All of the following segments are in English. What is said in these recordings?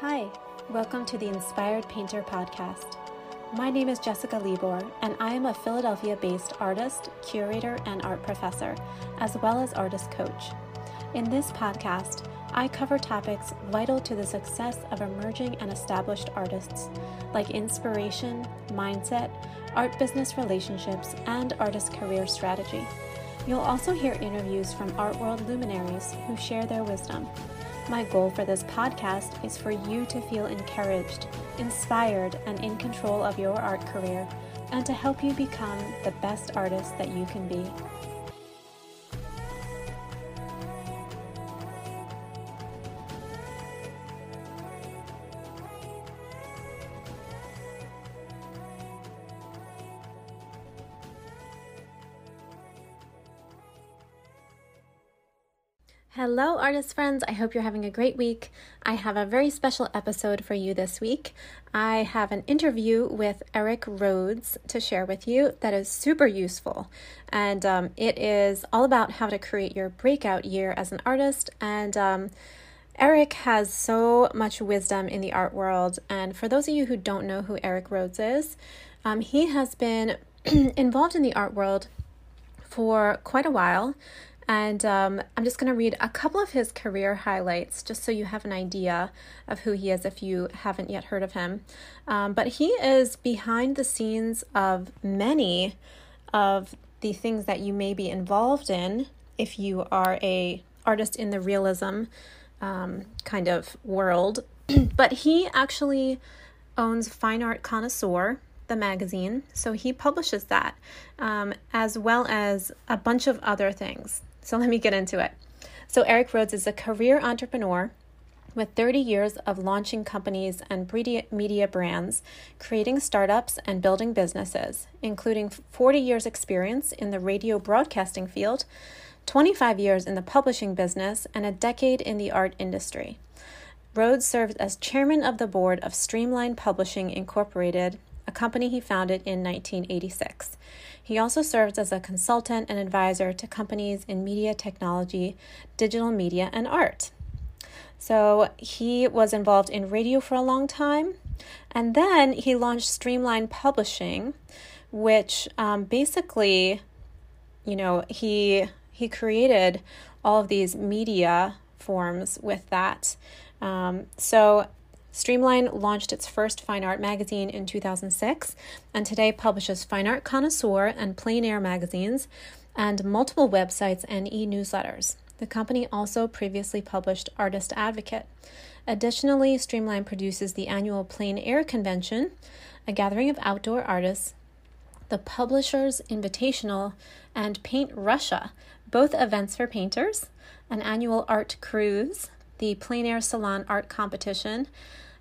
Hi, welcome to the Inspired Painter podcast. My name is Jessica Libor, and I am a Philadelphia based artist, curator, and art professor, as well as artist coach. In this podcast, I cover topics vital to the success of emerging and established artists, like inspiration, mindset, art business relationships, and artist career strategy. You'll also hear interviews from art world luminaries who share their wisdom. My goal for this podcast is for you to feel encouraged, inspired, and in control of your art career, and to help you become the best artist that you can be. Hello, artist friends. I hope you're having a great week. I have a very special episode for you this week. I have an interview with Eric Rhoads to share with you that is super useful. And um, it is all about how to create your breakout year as an artist. And um, Eric has so much wisdom in the art world. And for those of you who don't know who Eric Rhoads is, um, he has been involved in the art world for quite a while. And um, I'm just going to read a couple of his career highlights just so you have an idea of who he is if you haven't yet heard of him. Um, but he is behind the scenes of many of the things that you may be involved in if you are a artist in the realism um, kind of world. but he actually owns Fine Art Connoisseur, the magazine. So he publishes that, um, as well as a bunch of other things. So let me get into it. So, Eric Rhoads is a career entrepreneur with 30 years of launching companies and media brands, creating startups, and building businesses, including 40 years' experience in the radio broadcasting field, 25 years in the publishing business, and a decade in the art industry. Rhoads served as chairman of the board of Streamline Publishing Incorporated, a company he founded in 1986. He also serves as a consultant and advisor to companies in media technology, digital media, and art. So he was involved in radio for a long time. And then he launched Streamline Publishing, which um, basically, you know, he he created all of these media forms with that. Um, so Streamline launched its first fine art magazine in 2006 and today publishes Fine Art Connoisseur and Plein Air magazines and multiple websites and e newsletters. The company also previously published Artist Advocate. Additionally, Streamline produces the annual Plein Air Convention, a gathering of outdoor artists, the Publishers Invitational, and Paint Russia, both events for painters, an annual art cruise, the Plein Air Salon Art Competition,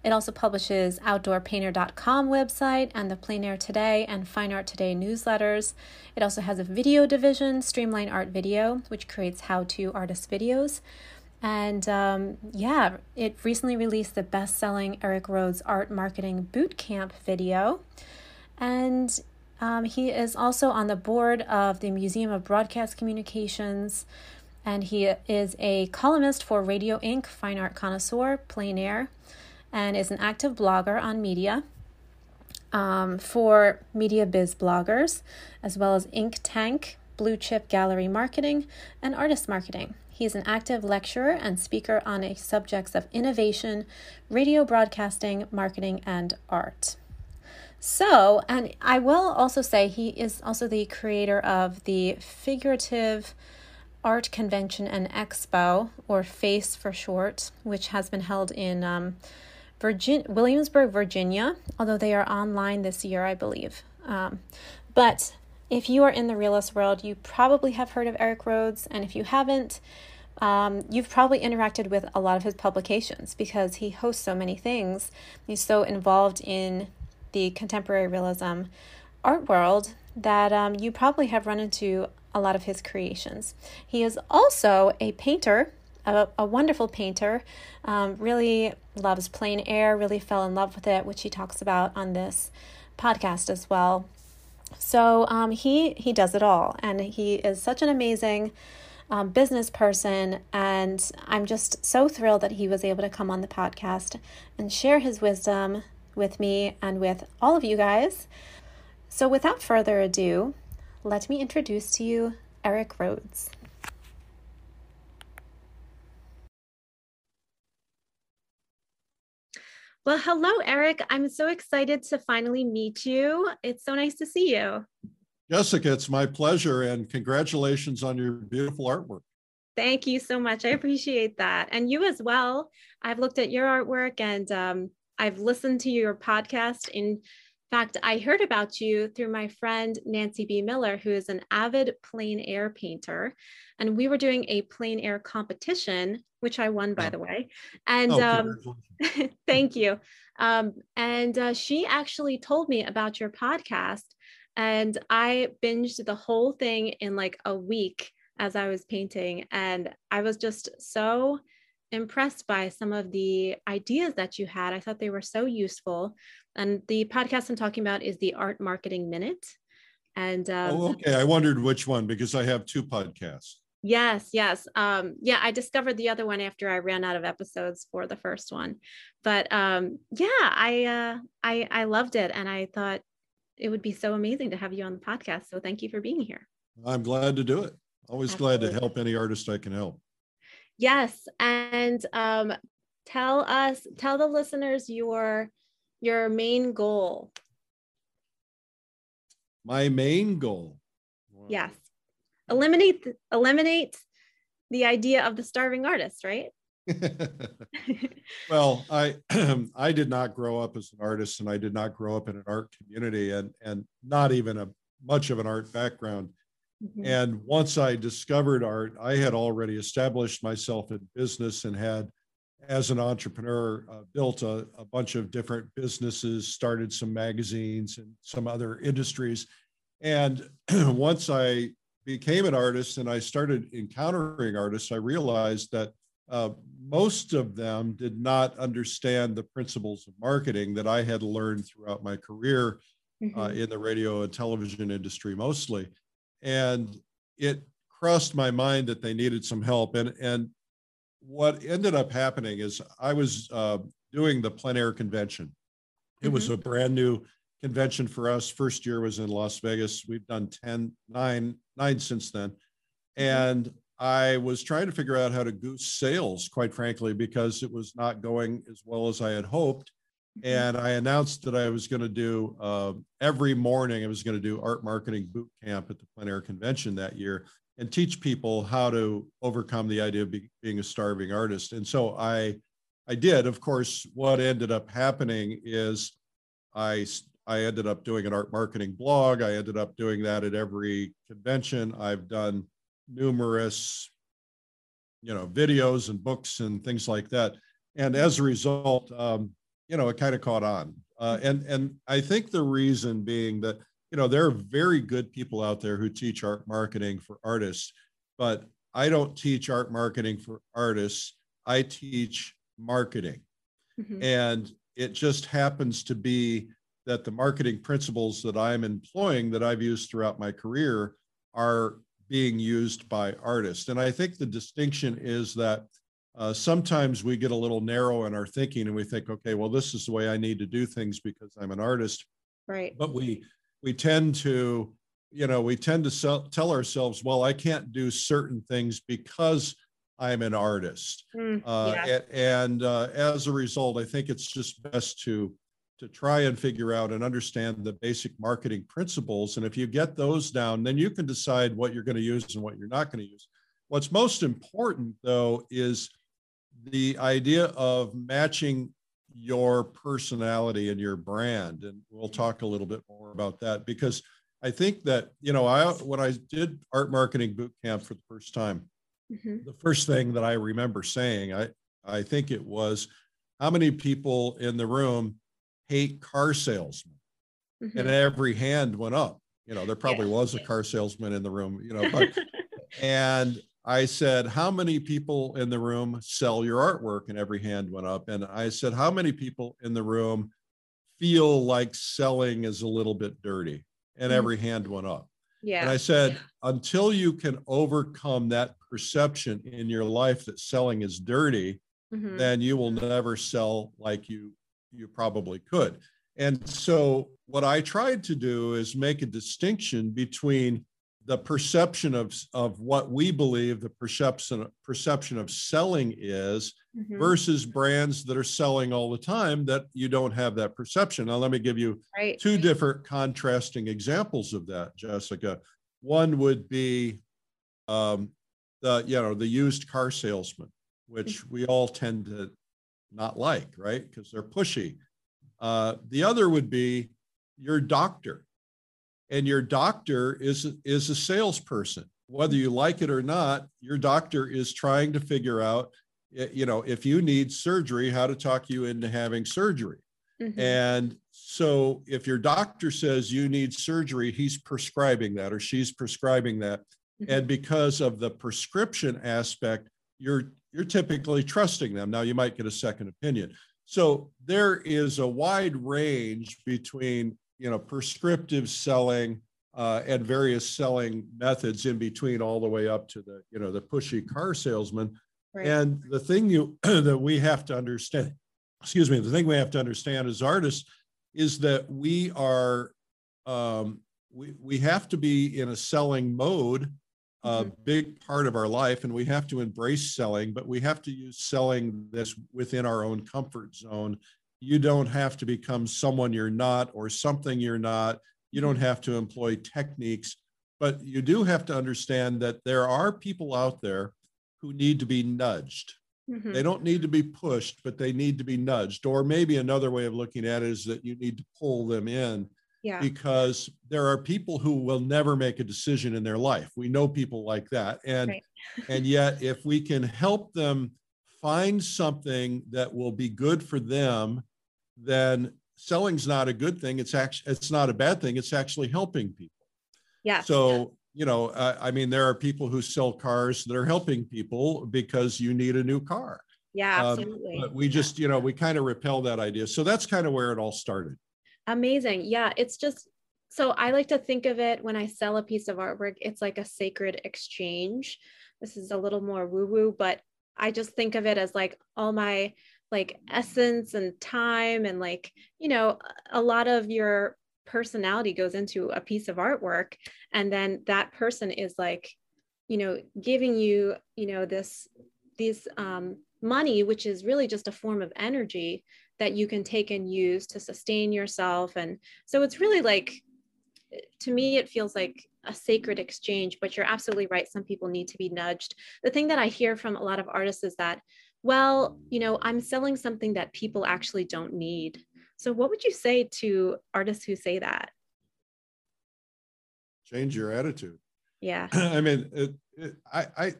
it also publishes OutdoorPainter.com website and the Plein Air Today and Fine Art Today newsletters. It also has a video division, Streamline Art Video, which creates how-to artist videos. And um, yeah, it recently released the best-selling Eric Rhoads Art Marketing Bootcamp video. And um, he is also on the board of the Museum of Broadcast Communications, and he is a columnist for Radio Ink, Fine Art Connoisseur, Plein Air, and is an active blogger on media um, for media biz bloggers, as well as Ink Tank, Blue Chip Gallery Marketing, and Artist Marketing. He's an active lecturer and speaker on subjects of innovation, radio broadcasting, marketing, and art. So, and I will also say he is also the creator of the figurative art convention and expo, or FACE for short, which has been held in um, Virgin- Williamsburg, Virginia, although they are online this year, I believe. Um, but if you are in the realist world, you probably have heard of Eric Rhoads, and if you haven't, um, you've probably interacted with a lot of his publications because he hosts so many things. He's so involved in the contemporary realism art world that um, you probably have run into a lot of his creations. He is also a painter a, a wonderful painter, um, really loves plein air, really fell in love with it, which he talks about on this podcast as well. So um, he he does it all, and he is such an amazing um, business person. And I'm just so thrilled that he was able to come on the podcast and share his wisdom with me and with all of you guys. So, without further ado, let me introduce to you Eric Rhoads. Well, hello, Eric. I'm so excited to finally meet you. It's so nice to see you. Jessica, it's my pleasure and congratulations on your beautiful artwork. Thank you so much. I appreciate that. And you as well. I've looked at your artwork and um, I've listened to your podcast. In fact, I heard about you through my friend Nancy B. Miller, who is an avid plein air painter. And we were doing a plein air competition, which I won, by oh. the way. And oh, um, thank you. Um, and uh, she actually told me about your podcast. And I binged the whole thing in like a week as I was painting. And I was just so impressed by some of the ideas that you had. I thought they were so useful. And the podcast I'm talking about is the Art Marketing Minute. And um, oh, okay. I wondered which one because I have two podcasts. Yes, yes. Um, yeah, I discovered the other one after I ran out of episodes for the first one. But um, yeah, I uh, I I loved it, and I thought it would be so amazing to have you on the podcast. So thank you for being here. I'm glad to do it. Always Absolutely. glad to help any artist I can help. Yes, and um, tell us, tell the listeners your your main goal. My main goal. Wow. Yes, eliminate eliminate the idea of the starving artist, right? well, I I did not grow up as an artist, and I did not grow up in an art community, and and not even a much of an art background. Mm-hmm. And once I discovered art, I had already established myself in business and had, as an entrepreneur, uh, built a, a bunch of different businesses, started some magazines and some other industries. And once I became an artist and I started encountering artists, I realized that uh, most of them did not understand the principles of marketing that I had learned throughout my career uh, mm-hmm. uh, in the radio and television industry mostly and it crossed my mind that they needed some help. And and what ended up happening is I was uh, doing the plein air convention. It mm-hmm. was a brand new convention for us. First year was in Las Vegas. We've done 10, nine, nine since then. Mm-hmm. And I was trying to figure out how to goose sales, quite frankly, because it was not going as well as I had hoped. Mm-hmm. and I announced that I was going to do uh, every morning. I was going to do art marketing boot camp at the plein air convention that year and teach people how to overcome the idea of be, being a starving artist. And so I, I did. Of course, what ended up happening is I I ended up doing an art marketing blog. I ended up doing that at every convention. I've done numerous, you know, videos and books and things like that. And as a result, um, you know, it kind of caught on. Uh, and and I think the reason being that you know there are very good people out there who teach art marketing for artists, but I don't teach art marketing for artists. I teach marketing, mm-hmm. and it just happens to be that the marketing principles that I'm employing that I've used throughout my career are being used by artists. And I think the distinction is that uh, sometimes we get a little narrow in our thinking and we think okay well this is the way i need to do things because i'm an artist. Right. But we we tend to you know we tend to sell, tell ourselves well i can't do certain things because i'm an artist. Mm, uh, yeah. and, and uh, as a result i think it's just best to to try and figure out and understand the basic marketing principles. And if you get those down then you can decide what you're going to use and what you're not going to use. What's most important though is the idea of matching your personality and your brand and we'll talk a little bit more about that because i think that you know i when i did art marketing boot camp for the first time mm-hmm. the first thing that i remember saying i i think it was how many people in the room hate car salesmen mm-hmm. and every hand went up you know there probably yeah. was a car salesman in the room you know but and I said, How many people in the room sell your artwork? And every hand went up. And I said, How many people in the room feel like selling is a little bit dirty? And mm. every hand went up. Yeah. And I said, until you can overcome that perception in your life that selling is dirty, mm-hmm. then you will never sell like you you probably could. And so what I tried to do is make a distinction between the perception of, of what we believe the perception perception of selling is mm-hmm. versus brands that are selling all the time that you don't have that perception. Now let me give you right. two different contrasting examples of that, Jessica. One would be um, the you know the used car salesman, which mm-hmm. we all tend to not like, right? Because they're pushy. Uh, the other would be your doctor and your doctor is is a salesperson. Whether you like it or not your doctor is trying to figure out you know if you need surgery how to talk you into having surgery. Mm-hmm. and so if your doctor says you need surgery he's prescribing that or she's prescribing that. Mm-hmm. and because of the prescription aspect you're you're typically trusting them. Now you might get a second opinion. So there is a wide range between you know, prescriptive selling uh, and various selling methods in between, all the way up to the, you know, the pushy car salesman. Right. And the thing you that we have to understand, excuse me, the thing we have to understand as artists is that we are um, we we have to be in a selling mode a mm-hmm. big part of our life and we have to embrace selling but we have to use selling this within our own comfort zone you don't have to become someone you're not or something you're not. You don't have to employ techniques, but you do have to understand that there are people out there who need to be nudged. Mm-hmm. They don't need to be pushed, but they need to be nudged. Or maybe another way of looking at it is that you need to pull them in yeah. because there are people who will never make a decision in their life. We know people like that. And right. and yet if we can help them find something that will be good for them then selling's not a good thing. It's actually it's not a bad thing. It's actually helping people. Yeah. So you know, uh, I mean, there are people who sell cars that are helping people because you need a new car. Yeah, um, absolutely. but we just, you know, we kind of repel that idea. So that's kind of where it all started. Amazing. Yeah, it's just so I like to think of it when I sell a piece of artwork, it's like a sacred exchange. This is a little more woo woo, but I just think of it as like all my like essence and time and like you know a lot of your personality goes into a piece of artwork. And then that person is like you know giving you you know this these um, money which is really just a form of energy that you can take and use to sustain yourself. And so it's really like to me it feels like a sacred exchange but you're absolutely right some people need to be nudged the thing that i hear from a lot of artists is that well, you know, I'm selling something that people actually don't need. So, what would you say to artists who say that? Change your attitude. Yeah. I mean, it, it, I, I,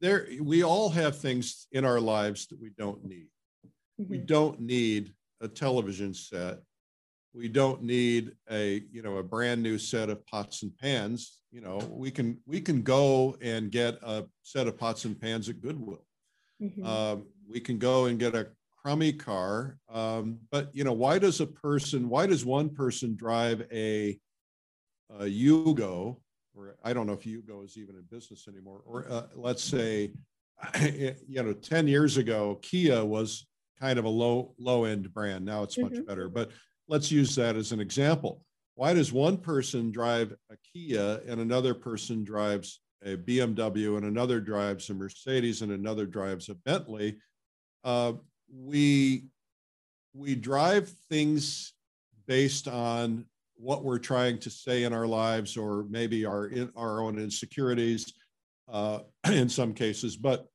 there, we all have things in our lives that we don't need. Mm-hmm. We don't need a television set. We don't need a, you know, a brand new set of pots and pans. You know, we can we can go and get a set of pots and pans at Goodwill Mm-hmm. Um, we can go and get a crummy car, um, but you know, why does a person? Why does one person drive a, a Yugo? Or I don't know if Yugo is even in business anymore. Or uh, let's say, you know, ten years ago, Kia was kind of a low low end brand. Now it's much mm-hmm. better, but let's use that as an example. Why does one person drive a Kia and another person drives a BMW and another drives a Mercedes and another drives a Bentley, uh, we we drive things based on what we're trying to say in our lives or maybe our in, our own insecurities uh, in some cases. But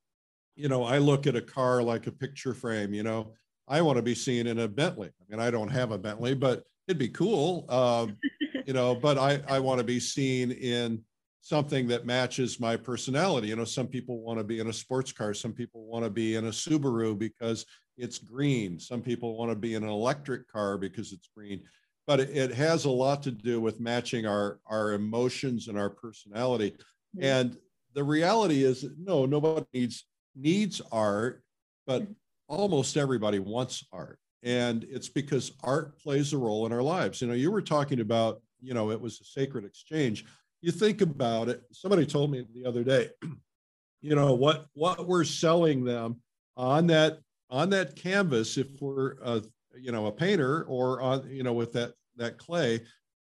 you know, I look at a car like a picture frame. You know, I want to be seen in a Bentley. I mean, I don't have a Bentley, but it'd be cool. Uh, you know, but I I want to be seen in something that matches my personality. You know, some people want to be in a sports car, some people want to be in a Subaru because it's green, some people want to be in an electric car because it's green. But it has a lot to do with matching our our emotions and our personality. And the reality is, no, nobody needs needs art, but mm-hmm. Almost everybody wants art. And it's because art plays a role in our lives. You know, you were talking about you know, it was a sacred exchange. You think about it. Somebody told me the other day, you know, what what we're selling them on that on that canvas. If we're a, you know a painter or on you know with that that clay,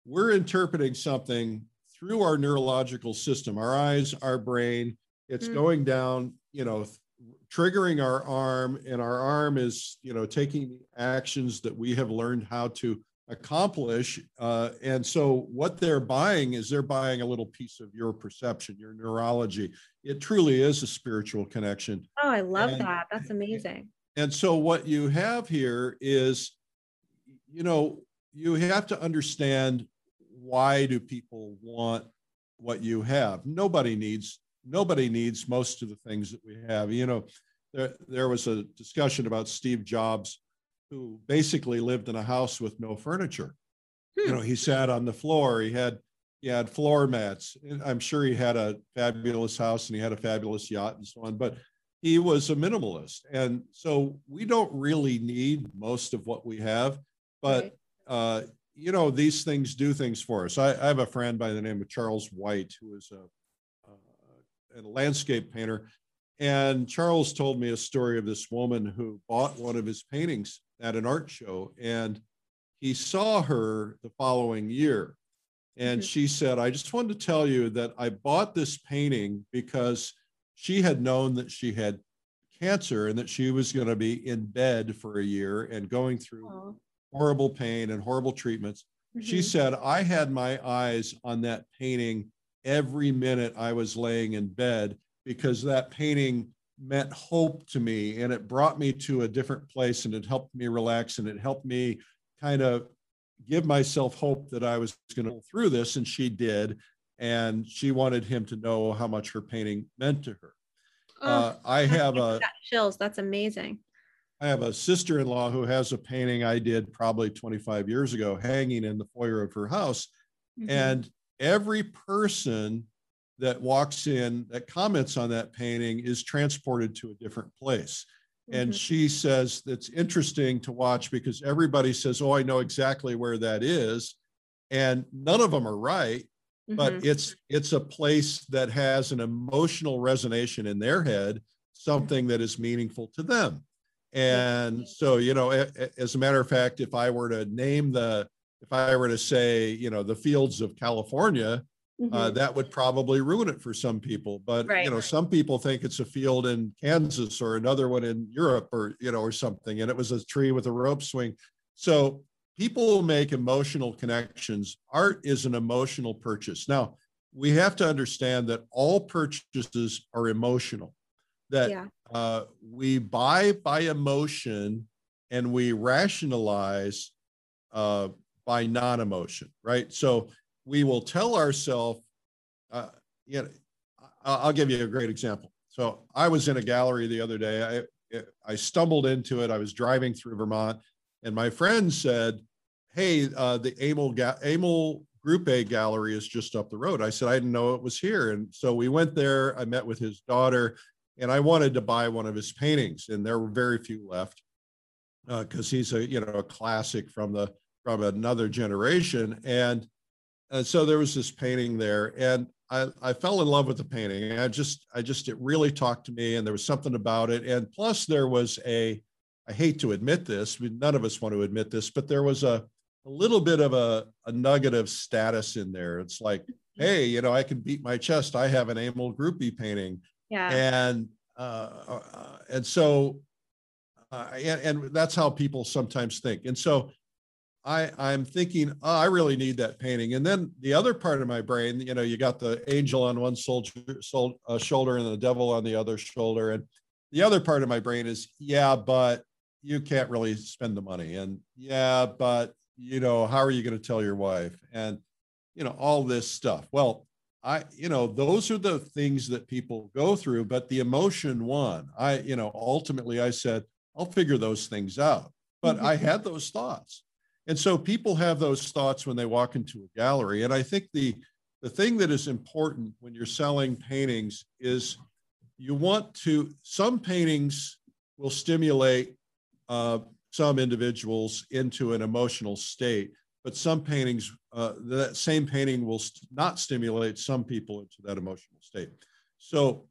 we're interpreting something through our neurological system, our eyes, our brain. It's mm. going down, you know, triggering our arm, and our arm is, you know, taking the actions that we have learned how to accomplish. Uh, and so, what they're buying is they're buying a little piece of your perception, your neurology. It truly is a spiritual connection. Oh, I love and, that. That's amazing. And so, what you have here is, you know, you have to understand why do people want what you have? Nobody needs nobody needs most of the things that we have. You know, there there was a discussion about Steve Jobs, who basically lived in a house with no furniture. Hmm. You know, he sat on the floor. He had he had floor mats. I'm sure he had a fabulous house and he had a fabulous yacht and so on. But he was a minimalist, and so we don't really need most of what we have. But uh, you know, these things do things for us. I, I, have a friend by the name of Charles White, who is a, a, a landscape painter. And Charles told me a story of this woman who bought one of his paintings at an art show. And he saw her the following year. And mm-hmm. she said, I just wanted to tell you that I bought this painting because she had known that she had cancer and that she was going to be in bed for a year and going through horrible pain and horrible treatments. Mm-hmm. She said, I had my eyes on that painting every minute I was laying in bed because that painting meant hope to me and it brought me to a different place and it helped me relax and it helped me kind of give myself hope that I was going to go through this. And she did. And she wanted him to know how much her painting meant to her. Oh, uh, I have a chills. That's amazing. I have a sister in law who has a painting I did probably 25 years ago hanging in the foyer of her house. Mm-hmm. And every person that walks in that comments on that painting is transported to a different place. Mm-hmm. And she says that's interesting to watch because everybody says, Oh, I know exactly where that is. And none of them are right. Mm-hmm. But it's it's a place that has an emotional resonance in their head, something that is meaningful to them. And so, you know, as a matter of fact, if I were to name the, if I were to say, you know, the fields of California, uh, mm-hmm. uh, that would probably ruin it for some people. But right. you know, some people think it's a field in Kansas or another one in Europe or you know or something, and it was a tree with a rope swing. So people make emotional connections. Art is an emotional purchase. Now we have to understand that all purchases are emotional that yeah. uh, we buy by emotion and we rationalize uh, by non-emotion, right? So we will tell ourselves, uh, you know, I'll give you a great example. So I was in a gallery the other day. I I stumbled into it. I was driving through Vermont, and my friend said, "Hey, uh, the Amel Ga- Amel Group A gallery is just up the road." I said, "I didn't know it was here," and so we went there. I met with his daughter and I wanted to buy one of his paintings, and there were very few left because uh, he's a you know a classic from the from another generation, and and so there was this painting there, and I, I fell in love with the painting. I just I just it really talked to me, and there was something about it, and plus there was a I hate to admit this, none of us want to admit this, but there was a a little bit of a, a nugget of status in there. It's like, hey, you know, I can beat my chest. I have an Emile Gruppe painting. Yeah. And uh, uh, and so uh, and, and that's how people sometimes think. And so I I'm thinking, oh, I really need that painting. And then the other part of my brain, you know, you got the angel on one soldier, sol, uh, shoulder and the devil on the other shoulder, and the other part of my brain is, yeah, but you can't really spend the money, and yeah, but you know, how are you going to tell your wife, and you know, all this stuff. Well, I, you know, those are the things that people go through, but the emotion won. I, you know, ultimately I said, I'll figure those things out. But mm-hmm. I had those thoughts. And so people have those thoughts when they walk into a gallery. And I think the the thing that is important when you're selling paintings is you want to some paintings will stimulate uh, some individuals into an emotional state but some paintings, uh, that same painting will st- not stimulate some people into that emotional state. So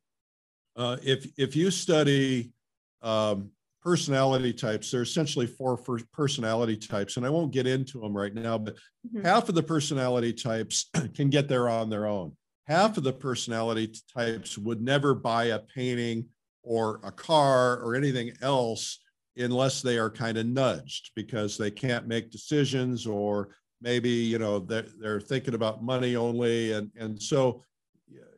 uh, if, if you study um, personality types, there are essentially four personality types, and I won't get into them right now, but mm-hmm. half of the personality types can get there on their own. Half of the personality types would never buy a painting or a car or anything else unless they are kind of nudged because they can't make decisions or maybe you know they're, they're thinking about money only and and so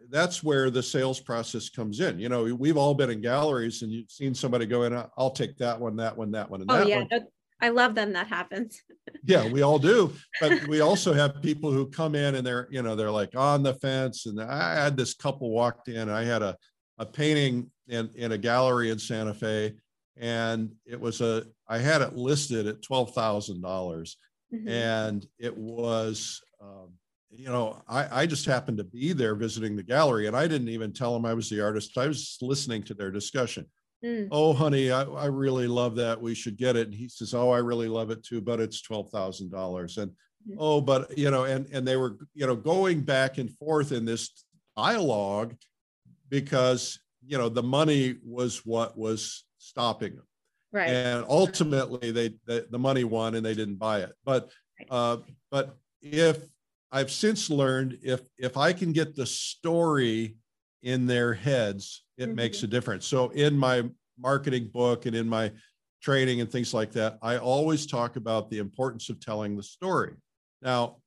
that's where the sales process comes in you know we've all been in galleries and you've seen somebody go in i'll take that one that one that one and oh that yeah one. i love them that happens yeah we all do but we also have people who come in and they're you know they're like on the fence and i had this couple walked in i had a, a painting in, in a gallery in santa fe and it was a i had it listed at $12000 mm-hmm. and it was um, you know I, I just happened to be there visiting the gallery and i didn't even tell them i was the artist i was listening to their discussion mm. oh honey I, I really love that we should get it and he says oh i really love it too but it's $12000 and mm-hmm. oh but you know and and they were you know going back and forth in this dialogue because you know the money was what was stopping them. Right. And ultimately, they the, the money won and they didn't buy it. But uh, but if I've since learned if if I can get the story in their heads, it mm-hmm. makes a difference. So in my marketing book and in my training and things like that, I always talk about the importance of telling the story. Now,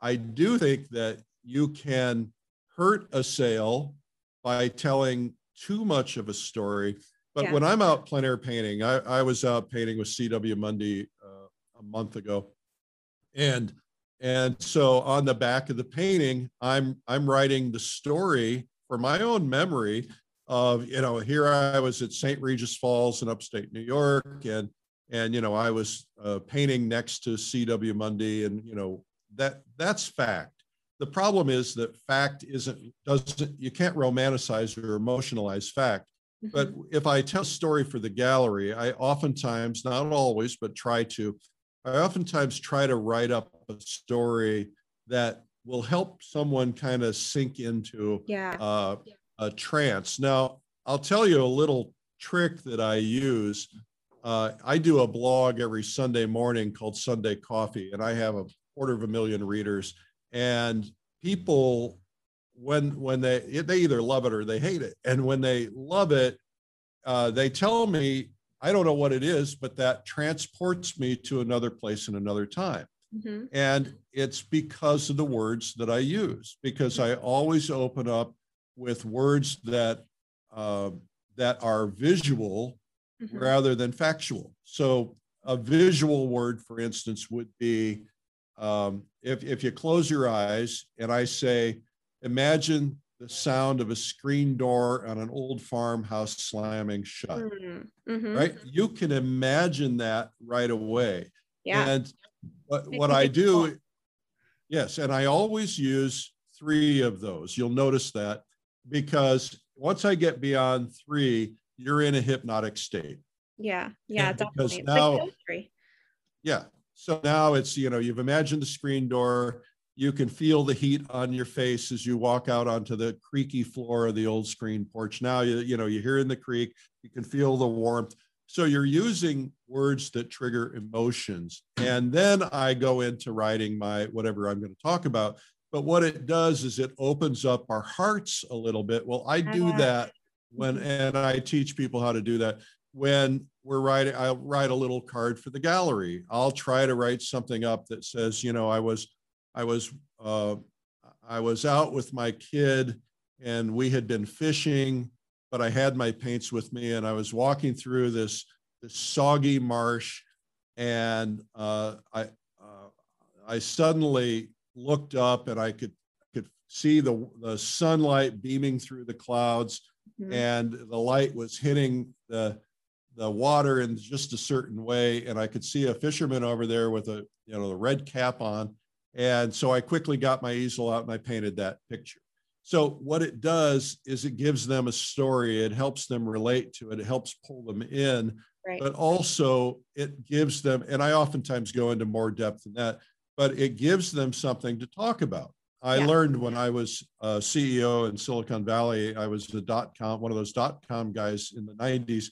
I do think that you can hurt a sale by telling too much of a story but yeah. when I'm out plein air painting, I, I was out painting with C.W. Mundy uh, a month ago, and and so on the back of the painting, I'm I'm writing the story for my own memory of you know here I was at St. Regis Falls in upstate New York, and and you know I was uh, painting next to C.W. Mundy, and you know that that's fact. The problem is that fact isn't doesn't you can't romanticize or emotionalize fact but mm-hmm. if I tell a story for the gallery, I oftentimes, not always, but try to, I oftentimes try to write up a story that will help someone kind of sink into yeah. uh, a trance. Now, I'll tell you a little trick that I use. Uh, I do a blog every Sunday morning called Sunday Coffee, and I have a quarter of a million readers. And people when when they they either love it or they hate it and when they love it uh, they tell me i don't know what it is but that transports me to another place in another time mm-hmm. and it's because of the words that i use because i always open up with words that uh, that are visual mm-hmm. rather than factual so a visual word for instance would be um, if, if you close your eyes and i say imagine the sound of a screen door on an old farmhouse slamming shut. Mm-hmm. mm-hmm. Right? You can imagine that right away. Yeah. And what, what I do, yes, and I always use three of those. You'll notice that because once I get beyond three, you're in a hypnotic state. Yeah. Yeah. And definitely. Because now, like yeah. So now it's, you know, you've imagined the screen door you can feel the heat on your face as you walk out onto the creaky floor of the old screen porch. Now you you know you're hearing the creek, you can feel the warmth. So you're using words that trigger emotions. And then I go into writing my whatever I'm going to talk about. But what it does is it opens up our hearts a little bit. Well, I do that when and I teach people how to do that when we're writing I'll write a little card for the gallery. I'll try to write something up that says, you know, I was I was uh, I was out with my kid and we had been fishing, but I had my paints with me and I was walking through this this soggy marsh, and uh, I uh, I suddenly looked up and I could could see the the sunlight beaming through the clouds, mm-hmm. and the light was hitting the the water in just a certain way, and I could see a fisherman over there with a you know the red cap on and so I quickly got my easel out and I painted that picture. So what it does is it gives them a story. It helps them relate to it. It helps pull them in, right. but also it gives them, and I oftentimes go into more depth than that, but it gives them something to talk about. I Yeah. learned when I was uh, CEO in Silicon Valley, I was the dot com, one of those dot com guys in the 90s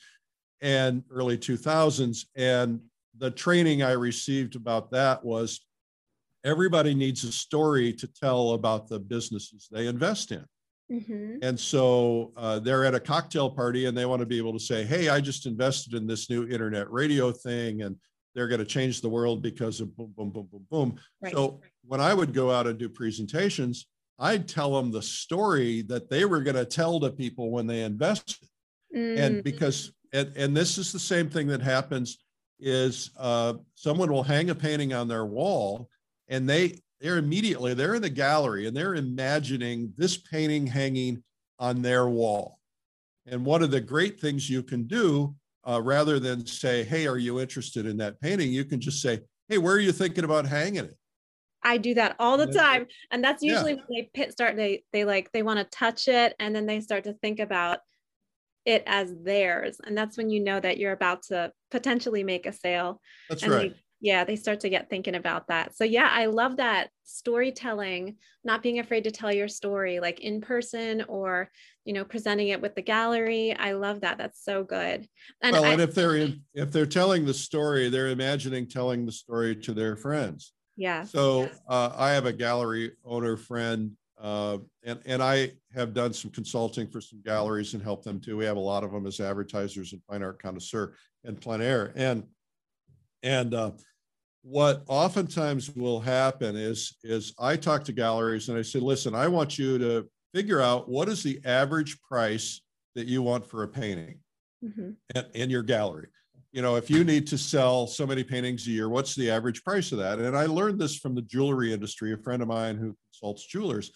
and early 2000s. And the training I received about that was everybody needs a story to tell about the businesses they invest in. Mhm. And so uh, they're at a cocktail party and they want to be able to say, hey, I just invested in this new internet radio thing and they're going to change the world because of boom, boom, boom, boom, boom. Right. So when I would go out and do presentations, I'd tell them the story that they were going to tell to people when they invested. Mm, And because, and, and this is the same thing that happens is uh, someone will hang a painting on their wall and they, they're immediately, they're in the gallery and they're imagining this painting hanging on their wall. And one of the great things you can do, uh, rather than say, hey, are you interested in that painting? You can just say, hey, where are you thinking about hanging it? I do that all the time. And that's Yeah. usually when they pit start, they they like they want to touch it and then they start to think about it as theirs. And that's when you know that you're about to potentially make a sale. That's and right. Yeah, they start to get thinking about that. So yeah, I love that storytelling, not being afraid to tell your story like in person or, you know, presenting it with the gallery. I love that. That's so good. And well, I, and if they're in, if they're telling the story, they're imagining telling the story to their friends. yeah. So uh, I have a gallery owner friend, uh, and and I have done some consulting for some galleries and helped them too. We have a lot of them as advertisers and fine art connoisseur and plein air. And and uh, what oftentimes will happen is is I talk to galleries and I say, listen, I want you to figure out what is the average price that you want for a painting Mhm. in, in your gallery. You know, if you need to sell so many paintings a year, what's the average price of that? And I learned this from the jewelry industry, a friend of mine who consults jewelers.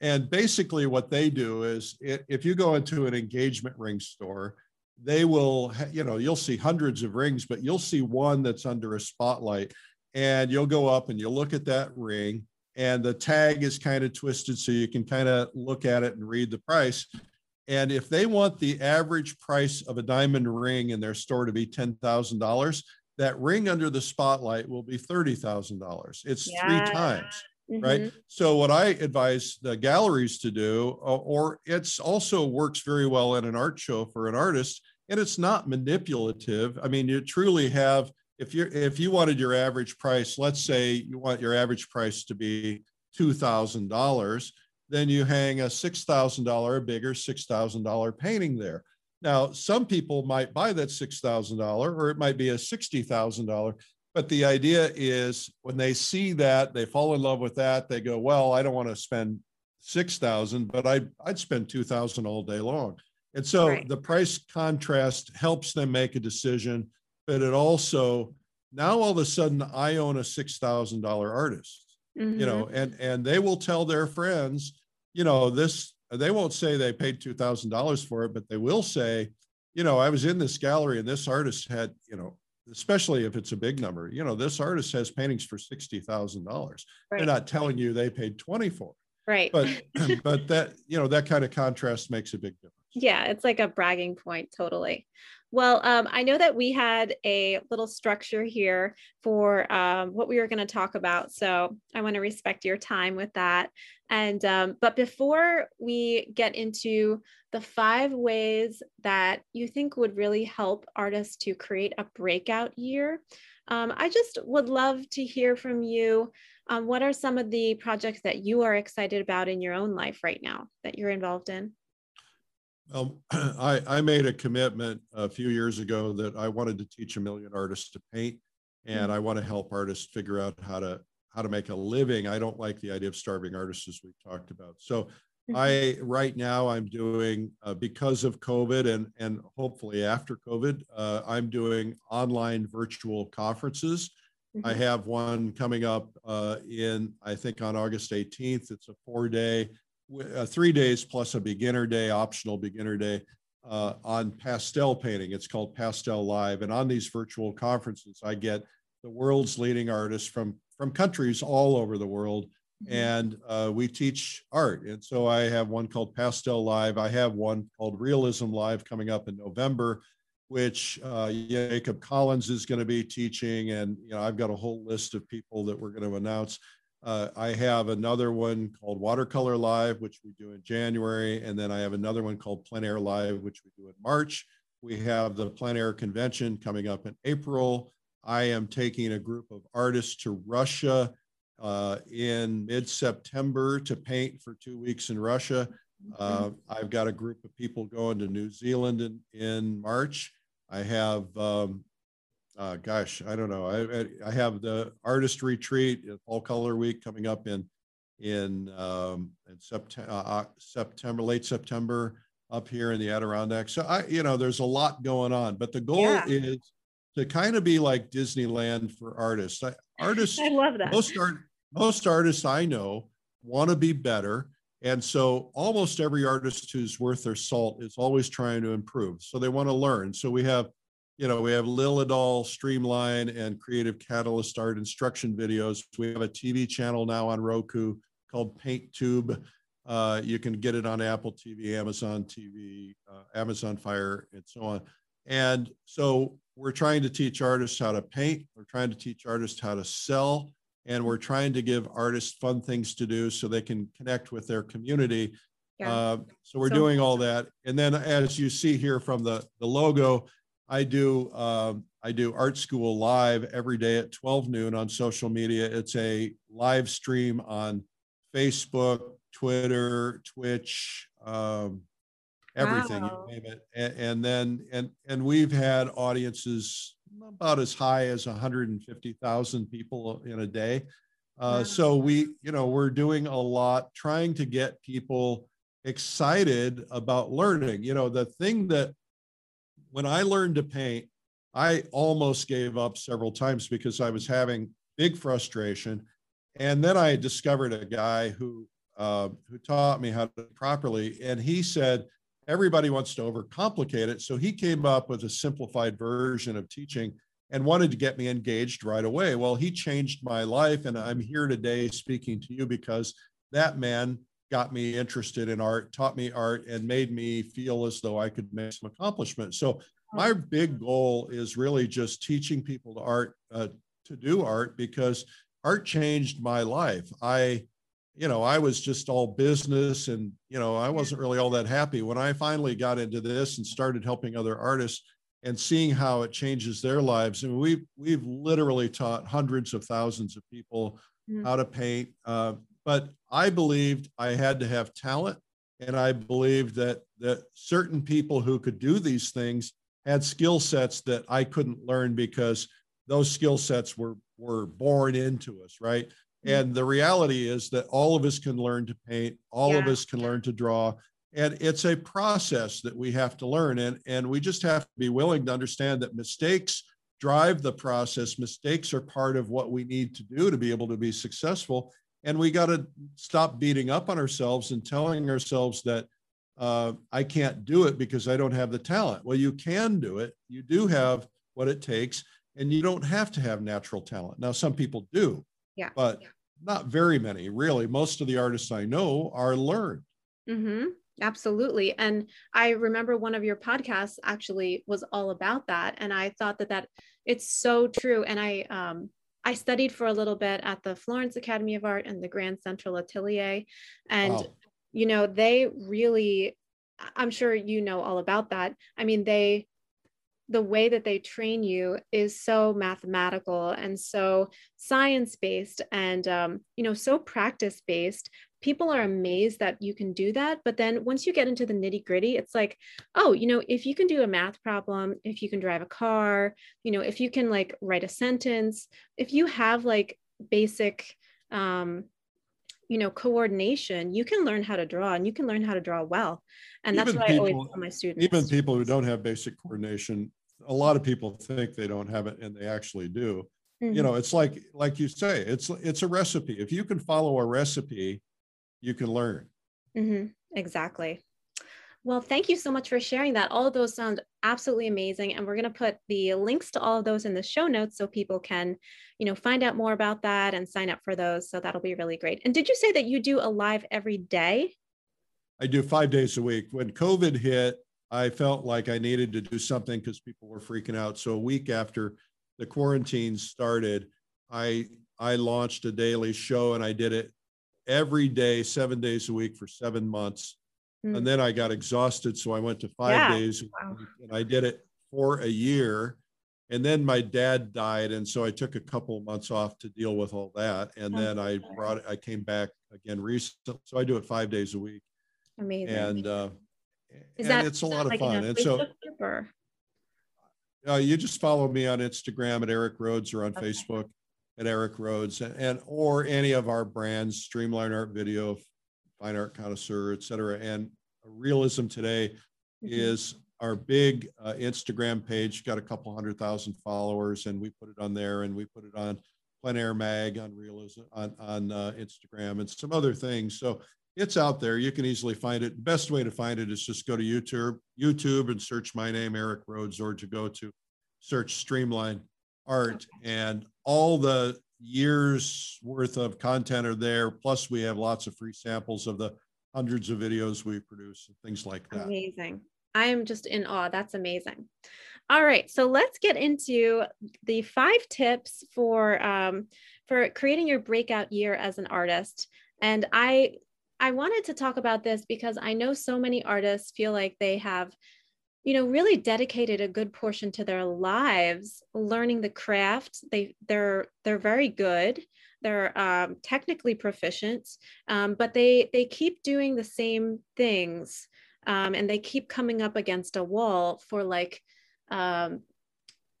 And basically, what they do is if you go into an engagement ring store, they will, you know, you'll see hundreds of rings, but you'll see one that's under a spotlight. And you'll go up and you'll look at that ring, and the tag is kind of twisted so you can kind of look at it and read the price. And if they want the average price of a diamond ring in their store to be $10,000, that ring under the spotlight will be $30,000. It's three times, right? Mhm. So what I advise the galleries to do, or, or it's also works very well in an art show for an artist, and it's not manipulative. I mean, you truly have, if you're, if you wanted your average price, let's say you want your average price to be $2,000, then you hang a $6,000, a bigger $6,000 painting there. Now, some people might buy that $6,000 or it might be a $60,000. But the idea is when they see that, they fall in love with that, they go, well, I don't want to spend 6,000, but I, I'd spend 2,000 all day long. And so Right. the price contrast helps them make a decision, but it also, now all of a sudden I own a $6,000 artist you Mhm. know and and they will tell their friends you know this they won't say they paid $2000 for it but they will say you know i was in this gallery and this artist had you know especially if it's a big number you know this artist has paintings for $60000 Right. they're not telling you they paid 20 for it right. but but that you know that kind of contrast makes a big difference Yeah, it's like a bragging point, totally. Well, um, I know that we had a little structure here for um, what we were going to talk about, so I want to respect your time with that. And um, but before we get into the five ways that you think would really help artists to create a breakout year, um, I just would love to hear from you. Um, what are some of the projects that you are excited about in your own life right now that you're involved in? Um, I, I made a commitment a few years ago that I wanted to teach a million artists to paint, and I want to help artists figure out how to how to make a living. I don't like the idea of starving artists, as we talked about. So, I right now I'm doing uh, because of COVID and and hopefully after COVID, uh, I'm doing online virtual conferences. I Mhm. have one coming up uh, in, I think on August 18th. It's a four day, uh, three days plus a beginner day, optional beginner day uh, on pastel painting. It's called Pastel Live. And on these virtual conferences, I get the world's leading artists from, from countries all over the world. Mhm. And uh, we teach art. And so I have one called Pastel Live. I have one called Realism Live coming up in November. which uh, Jacob Collins is going to be teaching. And, you know, I've got a whole list of people that we're going to announce. Uh, I have another one called Watercolor Live, which we do in January. And then I have another one called Plein Air Live, which we do in March. We have the Plein Air Convention coming up in April. I am taking a group of artists to Russia uh, in mid September to paint for two weeks in Russia. Uh, I've got a group of people going to New Zealand in, in March. I have, um, uh, gosh, I don't know. I, I have the artist retreat, Fall Color Week coming up in in, um, in September, uh, September, late September up here in the Adirondacks. So I, you know, there's a lot going on, but the goal yeah. is to kind of be like Disneyland for artists. I, artists, I love that. Most art, most artists I know want to be better and so almost every artist who's worth their salt is always trying to improve. So they want to learn. So we have, you know, we have Liliedahl, Streamline, and Creative Catalyst art instruction videos. We have a TV channel now on Roku called Paint Tube. Uh, you can get it on Apple TV, Amazon TV, uh, Amazon Fire, and so on. And so we're trying to teach artists how to paint. We're trying to teach artists how to sell and we're trying to give artists fun things to do so they can connect with their community. Yeah. Uh, so we're so, doing all that, and then as you see here from the the logo, I do um, I do art school live every day at 12 noon on social media. It's a live stream on Facebook, Twitter, Twitch, um, everything wow. you name it, and, and then and and we've had audiences about as high as 150,000 people in a day. Uh, yeah. So we, you know, we're doing a lot trying to get people excited about learning. You know, the thing that when I learned to paint, I almost gave up several times because I was having big frustration. And then I discovered a guy who uh, who taught me how to properly, and he said, everybody wants to overcomplicate it. So he came up with a simplified version of teaching and wanted to get me engaged right away. Well, he changed my life. And I'm here today speaking to you because that man got me interested in art, taught me art, and made me feel as though I could make some accomplishment. So my big goal is really just teaching people to art, uh, to do art because art changed my life. I you know, I was just all business and, you know, I wasn't really all that happy. When I finally got into this and started helping other artists and seeing how it changes their lives, I mean, we've, we've literally taught hundreds of thousands of people mm-hmm. how to paint. Uh, but I believed I had to have talent. And I believed that, that certain people who could do these things had skill sets that I couldn't learn because those skill sets were, were born into us, right? Mm-hmm. And the reality is that all of us can learn to paint, all yeah. of us can learn to draw. And it's a process that we have to learn. And, and we just have to be willing to understand that mistakes drive the process. Mistakes are part of what we need to do to be able to be successful. And we got to stop beating up on ourselves and telling ourselves that uh, I can't do it because I don't have the talent. Well, you can do it. You do have what it takes, and you don't have to have natural talent. Now, some people do. Yeah. But yeah not very many, really. Most of the artists I know are learned. Mm-hmm. Absolutely. And I remember one of your podcasts actually was all about that. And I thought that that it's so true. And I, um, I studied for a little bit at the Florence Academy of Art and the Grand Central Atelier. And, wow. you know, they really, I'm sure you know all about that. I mean, they the way that they train you is so mathematical and so science based and um, you know so practice based people are amazed that you can do that but then once you get into the nitty gritty it's like oh you know if you can do a math problem if you can drive a car you know if you can like write a sentence if you have like basic um, you know coordination you can learn how to draw and you can learn how to draw well. And that's even what people, i always tell my students. even people who don't have basic coordination a lot of people think they don't have it and they actually do. Mm-hmm. you know it's like like you say it's it's a recipe. If you can follow a recipe you can learn mm-hmm. exactly well, thank you so much for sharing that. All of those sound absolutely amazing. And we're going to put the links to all of those in the show notes so people can, you know, find out more about that and sign up for those. So that'll be really great. And did you say that you do a live every day? I do five days a week. When COVID hit, I felt like I needed to do something because people were freaking out. So a week after the quarantine started, I I launched a daily show and I did it every day, seven days a week for seven months. Mm. And then I got exhausted. So I went to five yeah. days wow. and I did it for a year. And then my dad died. And so I took a couple of months off to deal with all that. And then I brought it, I came back again recently. So I do it five days a week. Amazing. And, uh, Is and that, it's a lot of fun. And so, uh, you just follow me on Instagram at Eric Rhoads or on okay. Facebook at Eric Rhoads and, and, or any of our brands, Streamline Art Video, Fine Art Connoisseur, et cetera. And Realism Today mm-hmm. is our big uh, Instagram page, got a couple hundred thousand followers, and we put it on there, and we put it on Plein Air Mag on Realism on on uh, Instagram and some other things. So it's out there. You can easily find it. The best way to find it is just go to YouTube, YouTube, and search my name, Eric Rhoads, or to go to search Streamline Art, and all the years worth of content are there. Plus, we have lots of free samples of the hundreds of videos we produce and things like that. Amazing. I am just in awe. That's amazing. All right, so let's get into the five tips for um, for creating your breakout year as an artist. And I I wanted to talk about this because I know so many artists feel like they have you know really dedicated a good portion to their lives learning the craft. They they're they're very good. They're um, technically proficient um, but they they keep doing the same things um, and they keep coming up against a wall for like um,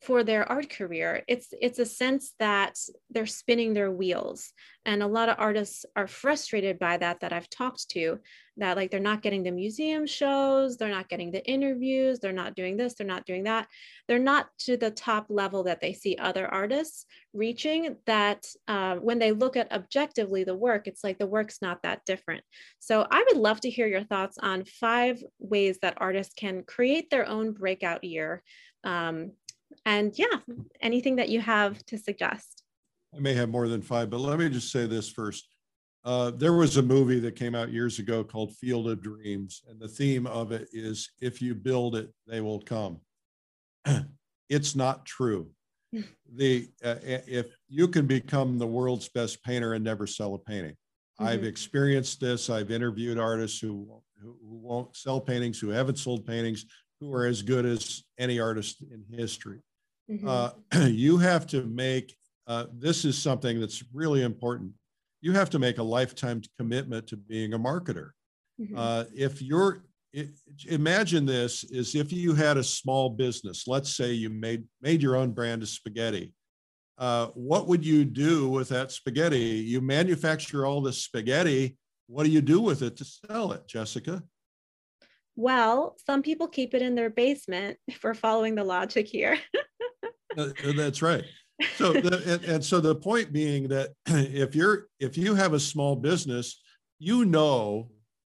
for their art career it's it's a sense that they're spinning their wheels. And a lot of artists are frustrated by that that i've talked to that like they're not getting the museum shows they're not getting the interviews they're not doing this they're not doing that. They're not to the top level that they see other artists reaching that uh, when they look at objectively the work it's like the work's not that different. So i would love to hear your thoughts on five ways that artists can create their own breakout year um, and yeah, anything that you have to suggest. I may have more than five, but let me just say this first. Uh, there was a movie that came out years ago called Field of Dreams, and the theme of it is if you build it, they will come. it's not true. the uh, if you can become the world's best painter and never sell a painting. Mm-hmm. I've experienced this. I've interviewed artists who, who, who won't sell paintings, who haven't sold paintings, who are as good as any artist in history. Mm-hmm. Uh, you have to make uh, this is something that's really important. You have to make a lifetime commitment to being a marketer. Mm-hmm. Uh, if you're it, imagine this is if you had a small business let's say you made made your own brand of spaghetti uh, what would you do with that spaghetti you manufacture all this spaghetti what do you do with it to sell it jessica well, some people keep it in their basement if we're following the logic here. uh, that's right. So, the, and, and so the point being that if you're if you have a small business, you know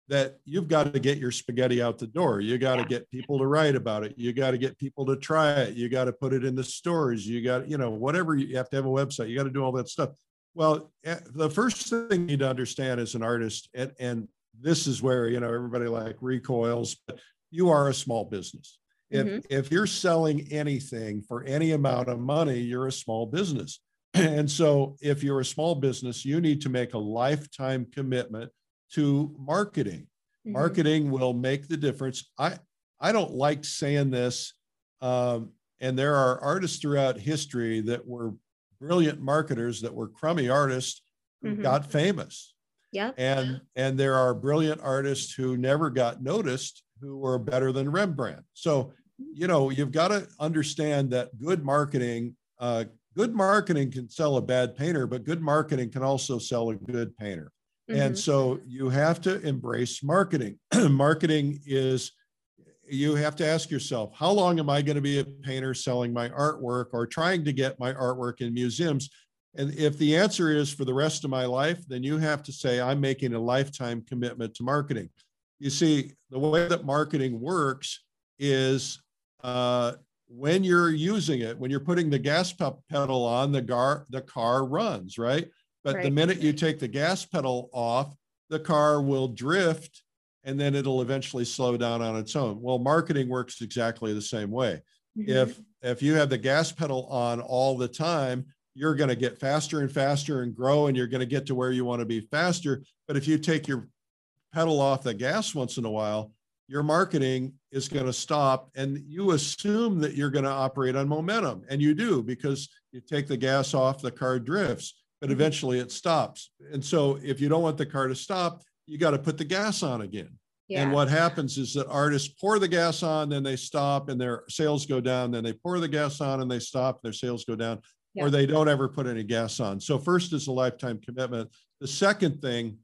that you've got to get your spaghetti out the door. You got to yeah. get people to write about it. You got to get people to try it. You got to put it in the stores. You got, you know, whatever you have to have a website. You got to do all that stuff. Well, eh, the first thing you need to understand as an artist, and, and this is where you know everybody like recoils but you are a small business if mm-hmm. if you're selling anything for any amount of money you're a small business and so if you're a small business you need to make a lifetime commitment to marketing mm-hmm. marketing will make the difference i i don't like saying this um, and there are artists throughout history that were brilliant marketers that were crummy artists who mm-hmm. got famous yeah. And and there are brilliant artists who never got noticed who were better than Rembrandt. So, you know, you've got to understand that good marketing, uh, good marketing can sell a bad painter, but good marketing can also sell a good painter. Mm-hmm. And so you have to embrace marketing. marketing is you have to ask yourself, how long am I going to be a painter selling my artwork or trying to get my artwork in museums? And if the answer is for the rest of my life, then you have to say, I'm making a lifetime commitment to marketing. You see, the way that marketing works is uh, when you're using it, when you're putting the gas pedal on, the, gar- the car runs, right? But right. the minute you take the gas pedal off, the car will drift and then it'll eventually slow down on its own. Well, marketing works exactly the same way. Mm-hmm. If if you have the gas pedal on all the time, you're going to get faster and faster and grow and you're going to get to where you want to be faster. But if you take your pedal off the gas once in a while, your marketing is going to stop and you assume that you're going to operate on momentum and you do because you take the gas off the car drifts but mm-hmm. eventually it stops and so if you don't want the car to stop you got to put the gas on again yeah. and what happens is that artists pour the gas on then they stop and their sales go down then they pour the gas on and they stop and their sales go down yeah. or they don't ever put any gas on. So first is a lifetime commitment. The second thing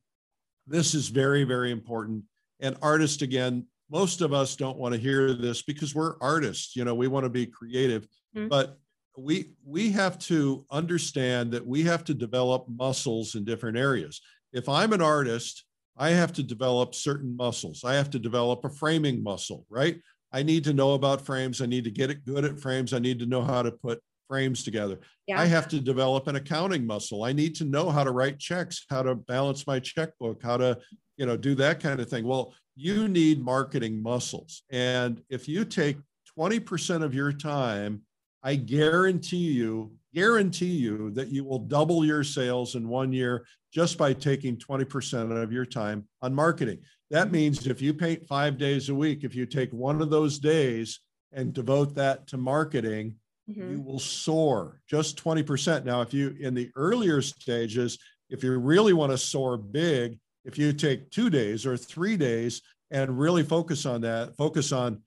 this is very very important. And artists again most of us don't want to hear this because we're artists you know we want to be creative. Mm-hmm. but we we have to understand that we have to develop muscles in different areas. If i'm an artist i have to develop certain muscles. I have to develop a framing muscle right? I need to know about frames. I need to get it good at frames. I need to know how to put frames together yeah. i have to develop an accounting muscle i need to know how to write checks how to balance my checkbook how to you know do that kind of thing well you need marketing muscles. And if you take 20% of your time, I guarantee you, guarantee you that you will double your sales in one year just by taking 20% of your time on marketing. That means if you paint five days a week, if you take one of those days and devote that to marketing, mm-hmm. you will soar just 20%. Now, if you in the earlier stages, if you really want to soar big, if you take two days or three days and really focus on that, focus on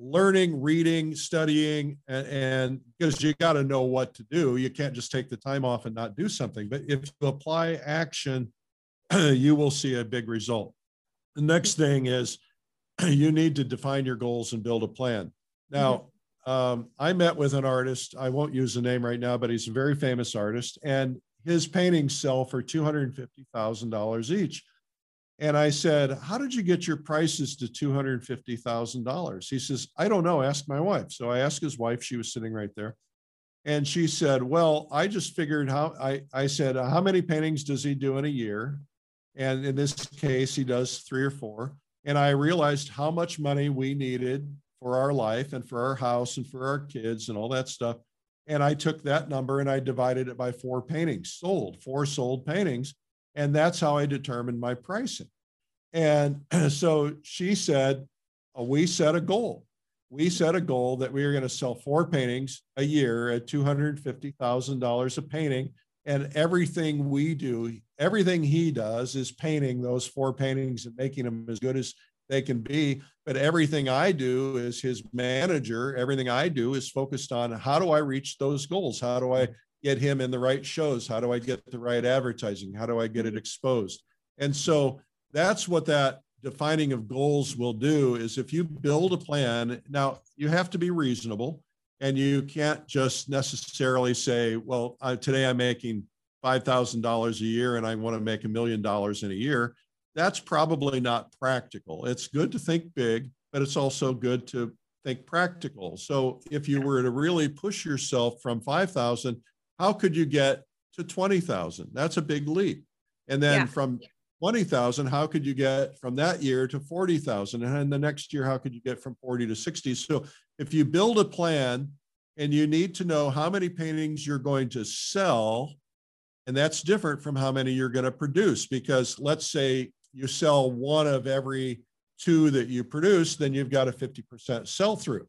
learning, reading, studying, and, and because you got to know what to do. You can't just take the time off and not do something. But if you apply action, you will see a big result. The next thing is you need to define your goals and build a plan. Now, mm-hmm. Um, I met with an artist. I won't use the name right now, but he's a very famous artist, and his paintings sell for two hundred and fifty thousand dollars each. And I said, How did you get your prices to $250,000? He says, I don't know. Ask my wife. So I asked his wife. She was sitting right there. And she said, Well, I just figured how I, I said, How many paintings does he do in a year? And in this case, he does three or four. And I realized how much money we needed for our life and for our house and for our kids and all that stuff. And I took that number and I divided it by four paintings sold, four sold paintings. And that's how I determined my pricing. And so she said, uh, we set a goal. We set a goal that we were going to sell four paintings a year at $250,000 a painting. And everything we do, everything he does is painting those four paintings and making them as good as they can be. But everything I do is his manager. Everything I do is focused on how do I reach those goals? How do I get him in the right shows? How do I get the right advertising? How do I get it exposed? And so that's what that defining of goals will do is if you build a plan, now you have to be reasonable and you can't just necessarily say, well, today I'm making $5,000 a year and I want to make a million dollars in a year. That's probably not practical. It's good to think big, but it's also good to think practical. So if you were to really push yourself from 5,000 how could you get to 20,000? That's a big leap. And then yeah. from 20,000, how could you get from that year to 40,000? And then the next year, how could you get from 40 to 60? So if you build a plan and you need to know how many paintings you're going to sell, and that's different from how many you're going to produce, because let's say you sell one of every two that you produce, then you've got a 50% sell through.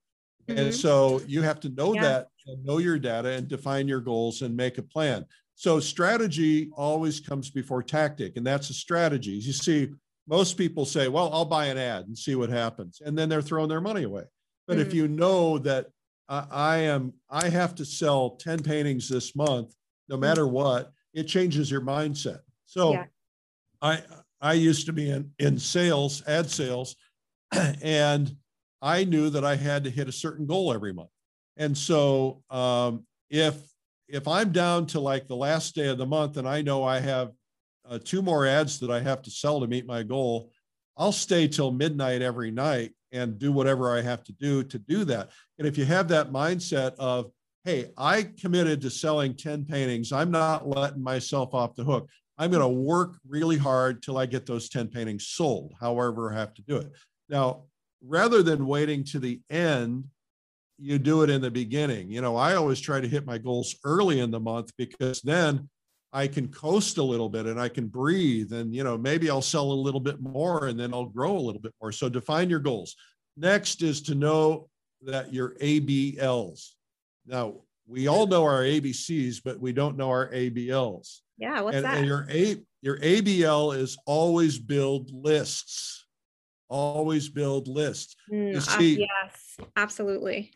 Mm-hmm. And so you have to know yeah. that and know your data and define your goals and make a plan. So strategy always comes before tactic, and that's a strategy. You see, most people say, well, I'll buy an ad and see what happens. And then they're throwing their money away. But mm-hmm. if you know that I, I am, I have to sell 10 paintings this month, no mm-hmm. matter what, it changes your mindset. So yeah. I I used to be in, in sales, ad sales, and I knew that I had to hit a certain goal every month. And so um, if if I'm down to like the last day of the month and I know I have uh, two more ads that I have to sell to meet my goal, I'll stay till midnight every night and do whatever I have to do to do that. And if you have that mindset of, hey, I committed to selling 10 paintings, I'm not letting myself off the hook. I'm going to work really hard till I get those 10 paintings sold, however I have to do it. Now, rather than waiting to the end, you do it in the beginning. You know, I always try to hit my goals early in the month because then I can coast a little bit and I can breathe and you know maybe I'll sell a little bit more and then I'll grow a little bit more. So define your goals. Next is to know that your ABLs. Now, we all know our ABCs, but we don't know our ABLs. Yeah, what's and, that? And your A your ABL is always build lists. Always build lists. Mm, you uh, see, uh, yes, absolutely.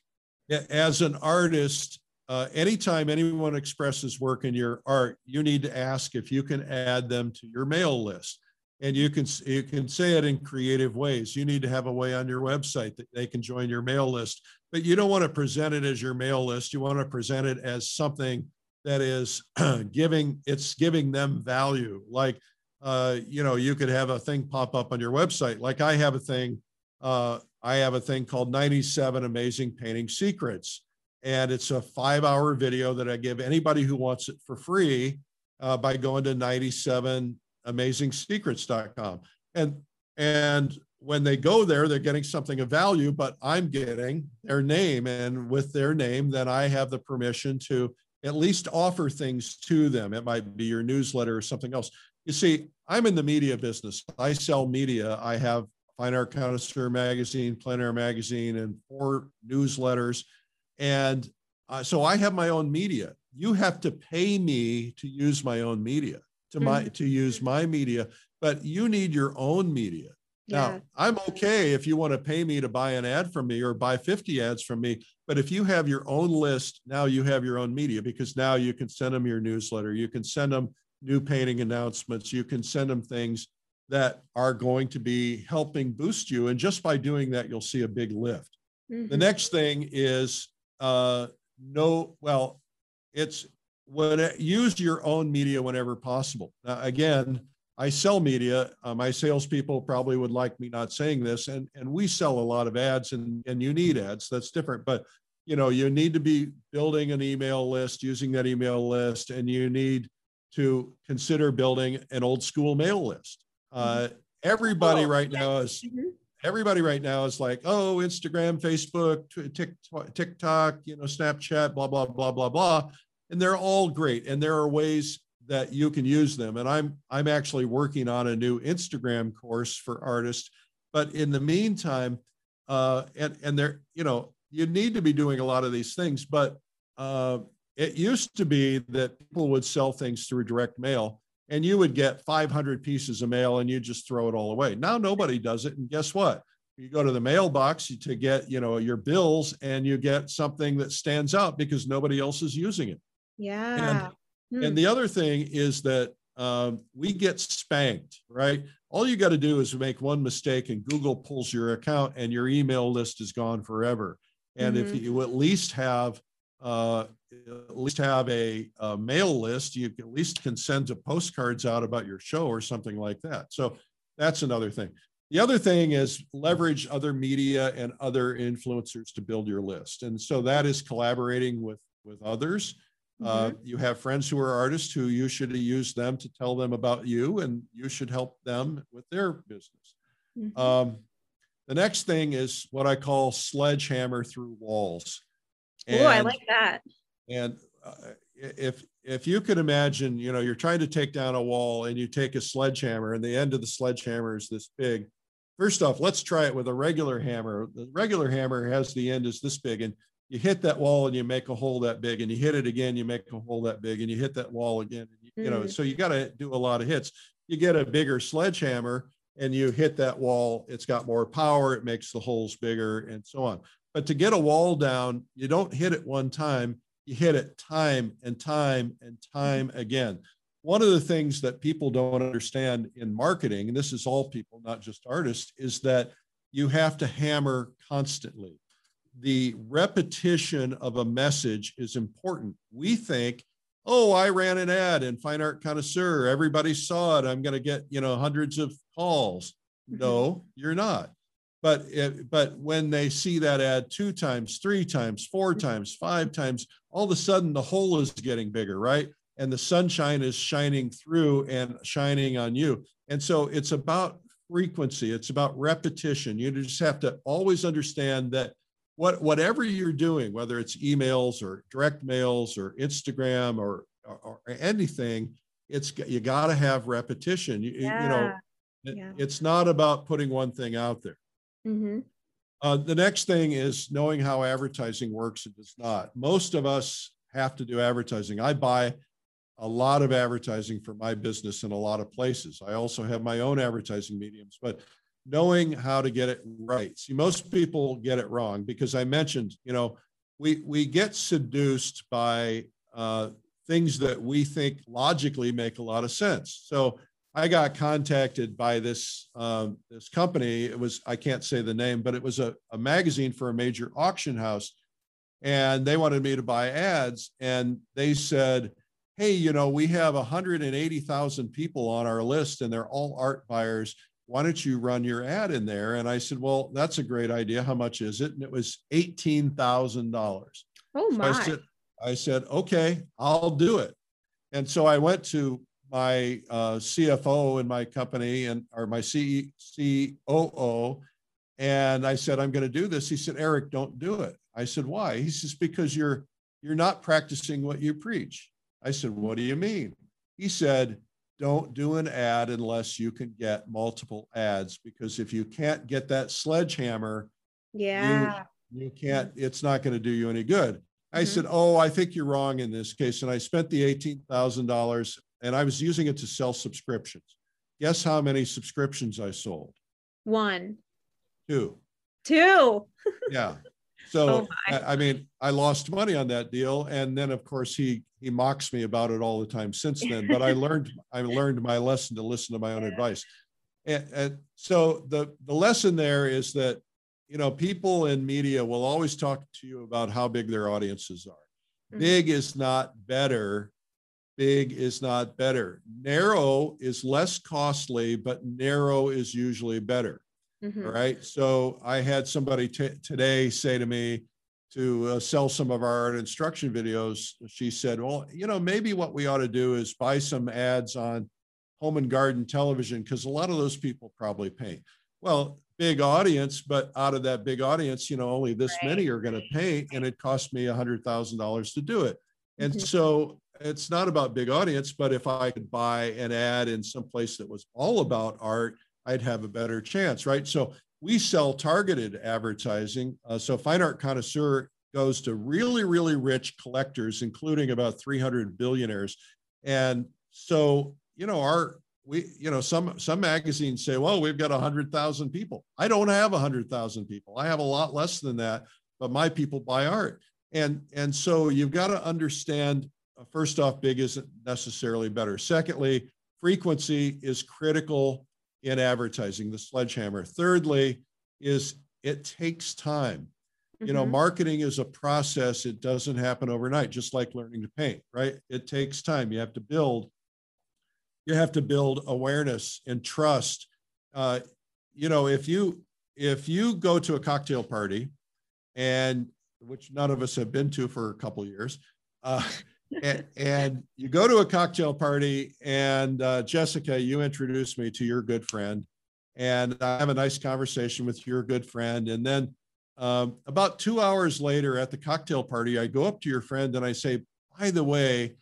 As an artist, uh, anytime anyone expresses work in your art, you need to ask if you can add them to your mail list. And you can you can say it in creative ways. You need to have a way on your website that they can join your mail list, but you don't want to present it as your mail list. You want to present it as something that is giving it's giving them value. Like uh, you know, you could have a thing pop up on your website. Like I have a thing. Uh, I have a thing called 97 Amazing Painting Secrets and it's a five hour video that I give anybody who wants it for free uh, by going to 97amazingsecrets.com. And, and when they go there, they're getting something of value, but I'm getting their name. And with their name, then I have the permission to at least offer things to them. It might be your newsletter or something else. You see, I'm in the media business. I sell media. I have Fine Art Connoisseur magazine, Plein Air magazine, and four newsletters. And uh, so I have my own media. You have to pay me to use my own media, to my mm-hmm. to use my media, but you need your own media. Yeah. Now, I'm okay if you want to pay me to buy an ad from me or buy 50 ads from me, but if you have your own list, now you have your own media because now you can send them your newsletter, you can send them new painting announcements, you can send them things that are going to be helping boost you and just by doing that you'll see a big lift. Mm-hmm. The next thing is uh, no, well, it's when it, use your own media whenever possible. Now, again, I sell media. Uh, my salespeople probably would like me not saying this, and and we sell a lot of ads, and and you need ads. That's different, but you know you need to be building an email list, using that email list, and you need to consider building an old school mail list. Uh, mm-hmm. everybody oh, right now is mm-hmm everybody right now is like, oh, Instagram, Facebook, TikTok, you know, Snapchat, blah, blah, blah, blah, blah. And they're all great. And there are ways that you can use them. And I'm I'm actually working on a new Instagram course for artists. But in the meantime, uh, and and there, you know, you need to be doing a lot of these things. But uh, it used to be that people would sell things through direct mail and you would get 500 pieces of mail and you just throw it all away. Now nobody does it. And guess what? You go to the mailbox to get, you know, your bills and you get something that stands out because nobody else is using it. Yeah. And, hmm. and the other thing is that um, we get spanked, right? All you got to do is make one mistake and Google pulls your account and your email list is gone forever. And mm-hmm. if you at least have uh, at least have a, a, mail list. You at least can send the postcards out about your show or something like that. So that's another thing. The other thing is leverage other media and other influencers to build your list. And so that is collaborating with, with others. Uh, mm-hmm. Uh, you have friends who are artists who you should use them to tell them about you, and you should help them with their business. Mm-hmm. Um, the next thing is what I call sledgehammer through walls. Oh, I like that. And uh, if if you could imagine, you know, you're trying to take down a wall and you take a sledgehammer, and the end of the sledgehammer is this big. First off, let's try it with a regular hammer. The regular hammer has the end is this big, and you hit that wall and you make a hole that big, and you hit it again, you make a hole that big, and you hit that wall again. You, mm. you know, mm. so you got to do a lot of hits. You get a bigger sledgehammer and you hit that wall, it's got more power, it makes the holes bigger, and so on. But to get a wall down, you don't hit it one time, you hit it time and time and time again. One of the things that people don't understand in marketing, and this is all people, not just artists, is that you have to hammer constantly. The repetition of a message is important. We think, oh, I ran an ad in Fine Art Connoisseur. Everybody saw it. I'm going to get, you know, hundreds of calls. No, you're not. But it, but when they see that ad two times, three times, four mm-hmm. times, five times, all of a sudden the hole is getting bigger, right? and the sunshine is shining through and shining on you. And so it's about frequency, it's about repetition. You just have to always understand that what whatever you're doing, whether it's emails or direct mails or Instagram or, or, or anything, it's you got to have repetition. You, yeah. you know, yeah. it's not about putting one thing out there. Mm-hmm. Uh, the next thing is knowing how advertising works and does not. Most of us have to do advertising. I buy a lot of advertising for my business in a lot of places. I also have my own advertising mediums, but knowing how to get it right. See, most people get it wrong because I mentioned, you know, we we get seduced by uh, things that we think logically make a lot of sense. So I got contacted by this um, this company. It was I can't say the name, but it was a, a magazine for a major auction house, and they wanted me to buy ads. And they said, "Hey, you know, we have 180,000 people on our list, and they're all art buyers. Why don't you run your ad in there?" And I said, "Well, that's a great idea. How much is it?" And it was eighteen thousand dollars. Oh my! So I said, I said, "Okay, I'll do it." And so I went to my uh, CFO in my company and or my C- COO, and I said, I'm going to do this. He said, Eric, don't do it. I said, why? He says, because you're you're not practicing what you preach. I said, what do you mean? He said, don't do an ad unless you can get multiple ads because if you can't get that sledgehammer, yeah, you, you can't. It's not going to do you any good. I mm-hmm. said, "Oh, I think you're wrong in this case." And I spent the eighteen thousand dollars and I was using it to sell subscriptions. Guess how many subscriptions I sold? One. Two. Two. yeah. So oh I, I, mean, I lost money on that deal, and then of course he he mocks me about it all the time since then. But I learned I learned my lesson to listen to my own yeah. advice, and, and so the the lesson there is that you know people in media will always talk to you about how big their audiences are. Mm-hmm. Big is not better big is not better. Narrow is less costly, but narrow is usually better. Mm-hmm. All right. So I had somebody t- today say to me to uh, sell some of our art instruction videos. She said, Well, you know, maybe what we ought to do is buy some ads on home and garden television because a lot of those people probably paint. Well, big audience, but out of that big audience, you know, only this right. many are going to paint, and it cost me a hundred thousand dollars to do it. And mm-hmm. so it's not about big audience, but if I could buy an ad in some place that was all about art, I'd have a better chance, right? So we sell targeted advertising. Uh, so Fine Art Connoisseur goes to really, really rich collectors, including about 300 billionaires. And so, you know, our we, you know, some some magazines say, well, we've got 100,000 people. I don't have 100,000 people. I have a lot less than that, but my people buy art. And and so you've got to understand uh, first off, big isn't necessarily better. Secondly, frequency is critical in advertising, the sledgehammer. Thirdly, is it takes time. Mm-hmm. You know, mm-hmm. marketing is a process, it doesn't happen overnight, just like learning to paint, right? It takes time. You have to build, you have to build awareness and trust. Uh, you know, if you if you go to a cocktail party and which none of us have been to for a couple years, uh, and, and, you go to a cocktail party, and uh, Jessica, you introduce me to your good friend, and I have a nice conversation with your good friend, and then um, about two hours later at the cocktail party, I go up to your friend and I say, "By the way,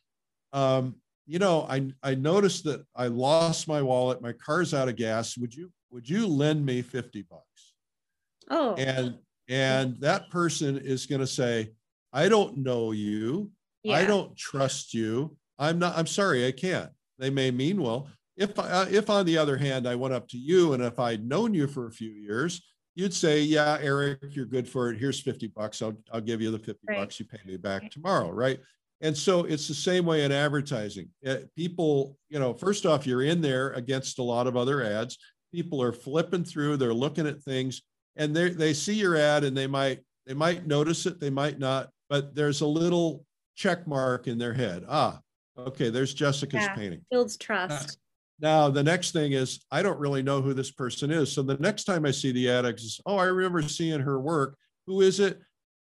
um, you know, I I noticed that I lost my wallet. My car's out of gas. Would you would you lend me fifty bucks?" Oh, and and that person is going to say, "I don't know you." Yeah. I don't trust you. I'm not, I'm sorry, I can't. They may mean well. If, I, uh, if on the other hand, I went up to you and if I'd known you for a few years, you'd say, yeah, Eric, you're good for it. Here's 50 bucks. I'll, I'll give you the 50 right. bucks. You pay me back tomorrow. Right. And so it's the same way in advertising. Uh, people, you know, first off, you're in there against a lot of other ads. People are flipping through, they're looking at things and they they see your ad and they might they might notice it, they might not, but there's a little check mark in their head. Ah, okay, there's Jessica's yeah, painting. Builds trust. Now, the next thing is, I don't really know who this person is. So the next time I see the ad, I says, oh, I remember seeing her work. Who is it?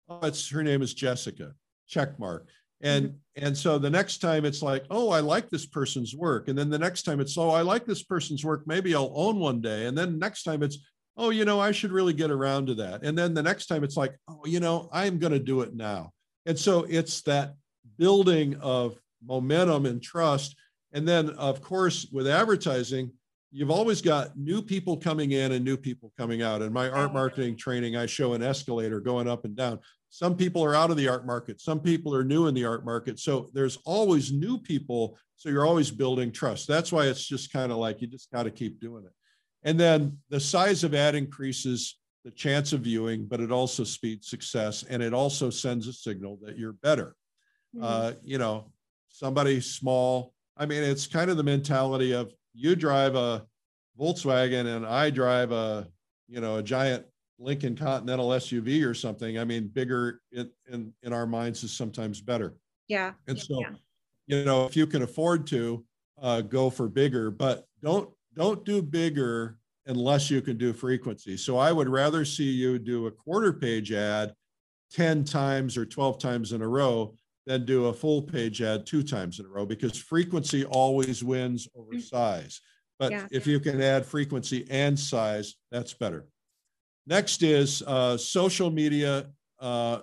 Oh, it's her name is Jessica. Check mark. And mm-hmm. and so the next time it's like, oh, I like this person's work. And then the next time it's, oh, I like this person's work. Maybe I'll own one day. And then next time it's, oh, you know, I should really get around to that. And then the next time it's like, oh, you know, I'm going to do it now. And so it's that building of momentum and trust. And then, of course, with advertising, you've always got new people coming in and new people coming out. In my art marketing training, I show an escalator going up and down. Some people are out of the art market, some people are new in the art market. So there's always new people. So you're always building trust. That's why it's just kind of like you just got to keep doing it. And then the size of ad increases the chance of viewing, but it also speeds success and it also sends a signal that you're better. Mm-hmm. Uh, you know, somebody small. I mean, it's kind of the mentality of you drive a Volkswagen and I drive a, you know, a giant Lincoln Continental SUV or something. I mean, bigger in, in, in our minds is sometimes better. Yeah. And so, yeah. you know, if you can afford to uh, go for bigger, but don't, don't do bigger unless you can do frequency. So I would rather see you do a quarter page ad 10 times or 12 times in a row than do a full page ad two times in a row because frequency always wins over mm. size. But yeah. if you can add frequency and size, that's better. Next is uh, social media uh,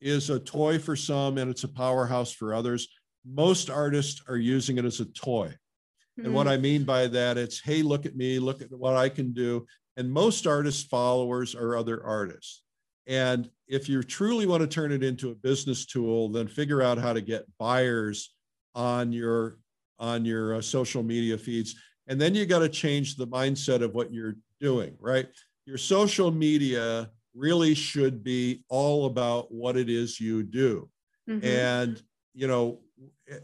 is a toy for some and it's a powerhouse for others. Most artists are using it as a toy. Mm-hmm. And what mm-hmm. I mean by that, it's, hey, look at me, look at what I can do. And most artists' followers are other artists. And if you truly want to turn it into a business tool, then figure out how to get buyers on your on your uh, social media feeds. And then you got to change the mindset of what you're doing, right? Your social media really should be all about what it is you do. Mm-hmm. And you know,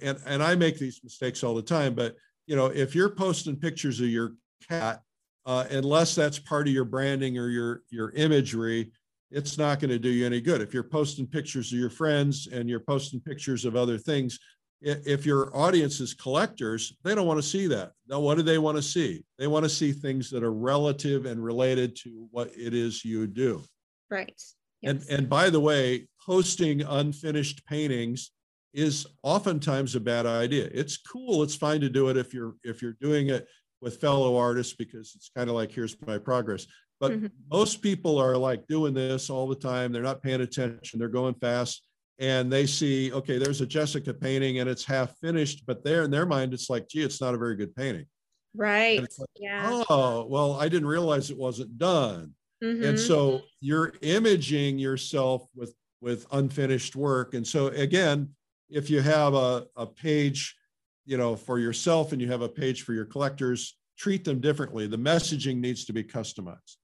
and and I make these mistakes all the time, but you know, if you're posting pictures of your cat, uh, unless that's part of your branding or your your imagery, it's not going to do you any good. If you're posting pictures of your friends and you're posting pictures of other things, if your audience is collectors, they don't want to see that. Now, what do they want to see? They want to see things that are relative and related to what it is you do. Right. Yes. And and by the way, posting unfinished paintings is oftentimes a bad idea. It's cool. It's fine to do it if you're if you're doing it with fellow artists because it's kind of like here's my progress. But mm-hmm. most people are like doing this all the time. They're not paying attention. They're going fast and they see, okay, there's a Jessica painting and it's half finished, but there in their mind, it's like, gee, it's not a very good painting. Right. Like, yeah. Oh, well, I didn't realize it wasn't done. Mm-hmm. And so you're imaging yourself with with unfinished work. And so again, if you have a, a page, you know, for yourself and you have a page for your collectors, treat them differently. The messaging needs to be customized.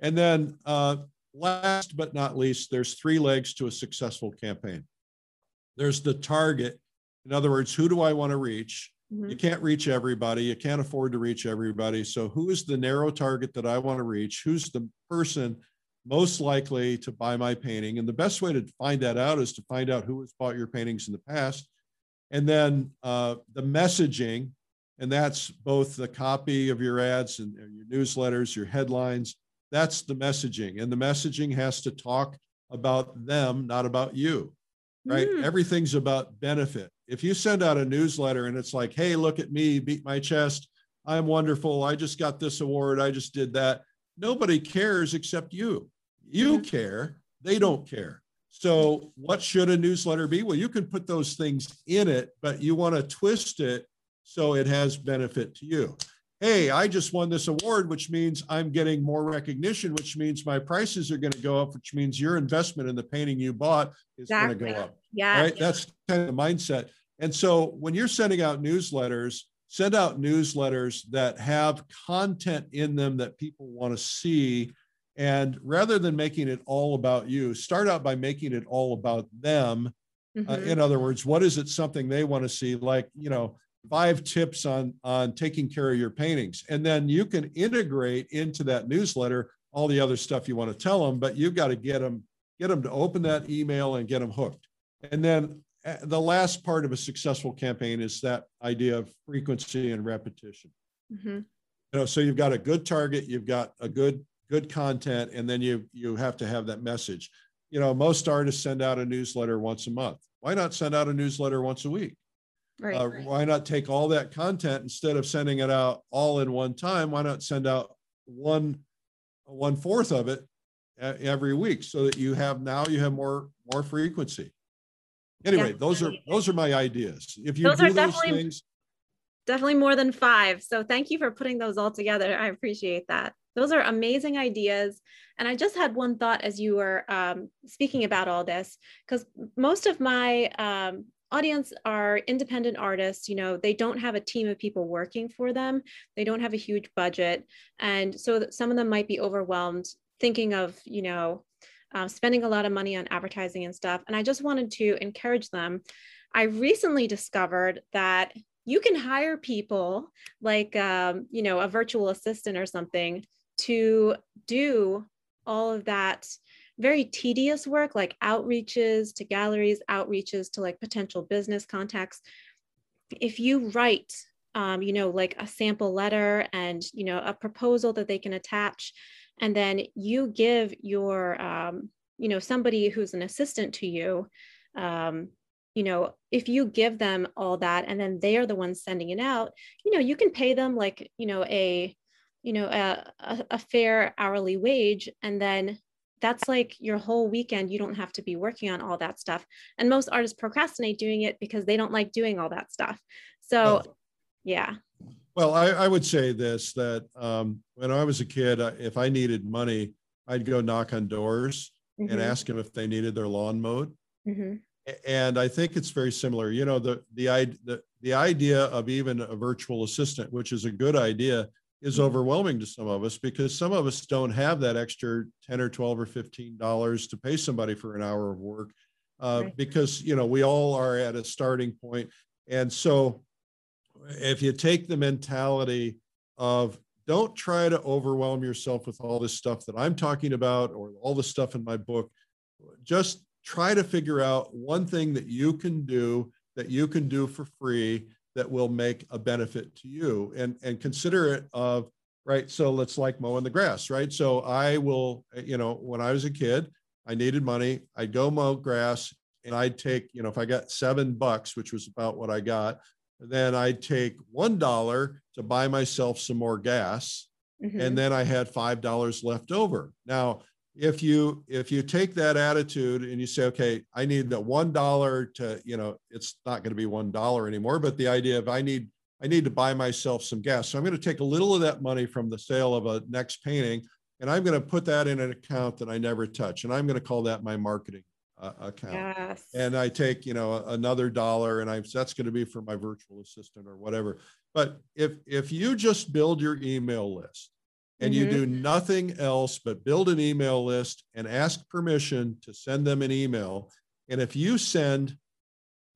And then uh, last but not least, there's three legs to a successful campaign. There's the target. In other words, who do I want to reach? Mm-hmm. You can't reach everybody. You can't afford to reach everybody. So, who is the narrow target that I want to reach? Who's the person most likely to buy my painting? And the best way to find that out is to find out who has bought your paintings in the past. And then uh, the messaging, and that's both the copy of your ads and your newsletters, your headlines, that's the messaging. And the messaging has to talk about them, not about you, right? Mm. Everything's about benefit. If you send out a newsletter and it's like, hey, look at me, beat my chest, I'm wonderful, I just got this award, I just did that. Nobody cares except you. You mm-hmm. care, they don't care. So, what should a newsletter be? Well, you can put those things in it, but you want to twist it so it has benefit to you hey, I just won this award, which means I'm getting more recognition, which means my prices are going to go up, which means your investment in the painting you bought is exactly. going to go up. Yeah. Right. That's kind of the mindset. And so when you're sending out newsletters, send out newsletters that have content in them that people want to see. And rather than making it all about you, start out by making it all about them. Uh, mm-hmm. Uh, in other words, what is it something they want to see? Like, you know, five tips on on taking care of your paintings and then you can integrate into that newsletter all the other stuff you want to tell them but you've got to get them get them to open that email and get them hooked and then uh, the last part of a successful campaign is that idea of frequency and repetition mm-hmm. you know so you've got a good target you've got a good good content and then you you have to have that message you know most artists send out a newsletter once a month why not send out a newsletter once a week? Right, uh, right. Why not take all that content instead of sending it out all in one time? Why not send out one one fourth of it every week so that you have now you have more more frequency. Anyway, those are those are my ideas. If you those do those things, definitely more than five. So thank you for putting those all together. I appreciate that. Those are amazing ideas. And I just had one thought as you were um, speaking about all this, because most of my um, audience are independent artists you know they don't have a team of people working for them. They don't have a huge budget. And so some of them might be overwhelmed thinking of you know uh, spending a lot of money on advertising and stuff. And i just wanted to encourage them. I recently discovered that you can hire people like um, you know a virtual assistant or something to do all of that very tedious work like outreaches to galleries, outreaches to like potential business contacts. If you write, um, you know, like a sample letter and, you know, a proposal that they can attach, and then you give your, um, you know, somebody who's an assistant to you, um, you know, if you give them all that and then they are the ones sending it out, you know, you can pay them like, you know, a, you know, a, a, a fair hourly wage and then that's like your whole weekend. You don't have to be working on all that stuff. And most artists procrastinate doing it because they don't like doing all that stuff. So, oh. yeah. Well, I, I, would say this that um, when I was a kid, if I needed money, I'd go knock on doors mm-hmm. and ask them if they needed their lawn mowed. Mm-hmm. And I think it's very similar. You know, the, the, the, the idea of even a virtual assistant, which is a good idea, is overwhelming to some of us because some of us don't have that extra 10 or 12 or 15 dollars to pay somebody for an hour of work uh, right. because you know we all are at a starting point and so if you take the mentality of don't try to overwhelm yourself with all this stuff that i'm talking about or all the stuff in my book just try to figure out one thing that you can do that you can do for free that will make a benefit to you and and consider it of right so let's like mowing the grass right so i will you know when i was a kid i needed money i'd go mow grass and i'd take you know if i got seven bucks which was about what i got then i'd take one dollar to buy myself some more gas mm-hmm. and then i had five dollars left over now if you if you take that attitude and you say okay i need the one dollar to you know it's not going to be one dollar anymore but the idea of i need i need to buy myself some gas. So i'm going to take a little of that money from the sale of a next painting and i'm going to put that in an account that i never touch and i'm going to call that my marketing uh, account. Yes. and i take you know another dollar and i that's going to be for my virtual assistant or whatever. But if if you just build your email list and mm-hmm. you do nothing else but build an email list and ask permission to send them an email. And if you send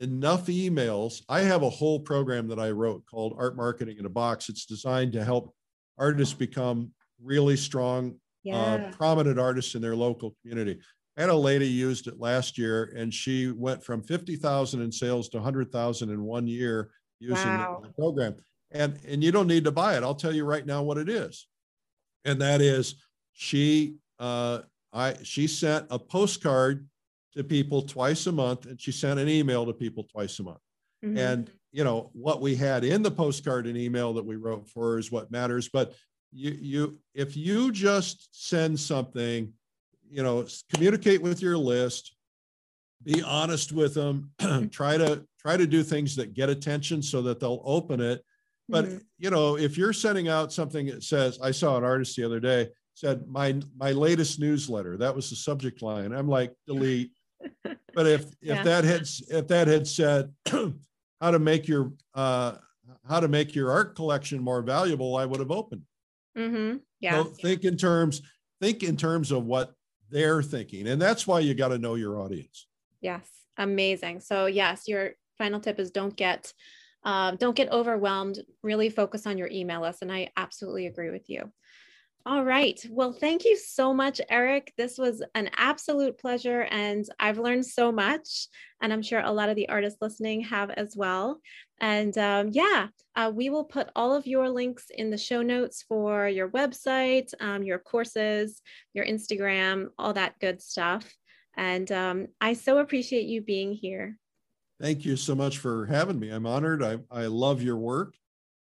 enough emails, I have a whole program that I wrote called Art Marketing in a Box. It's designed to help artists become really strong, uh, yeah. uh, prominent artists in their local community. I had a lady used it last year, and she went from 50,000 in sales to 100,000 in one year using wow. the program. And, and you don't need to buy it. I'll tell you right now what it is and that is she uh, I she sent a postcard to people twice a month, and she sent an email to people twice a month. Mm-hmm. And you know what we had in the postcard and email that we wrote for is what matters. But you you if you just send something, you know, communicate with your list, be honest with them, try to try to do things that get attention so that they'll open it but mm-hmm. you know, if you're sending out something that says, I saw an artist the other day said my my latest newsletter. That was the subject line. I'm like, delete. but if if yeah. that had if that had said how to make your uh, how to make your art collection more valuable, I would have opened. Mm-hmm. Yeah. So think in terms think in terms of what they're thinking, and that's why you got to know your audience. Yes, amazing. So yes, your final tip is don't get um, don't get overwhelmed. Really focus on your email list. And I absolutely agree with you. All right. Well, thank you so much, Eric. This was an absolute pleasure, and I've learned so much. And I'm sure a lot of the artists listening have as well. And um, yeah, uh, we will put all of your links in the show notes for your website, um, your courses, your Instagram, all that good stuff. And um, I so appreciate you being here. Thank you so much for having me. I'm honored. I, I love your work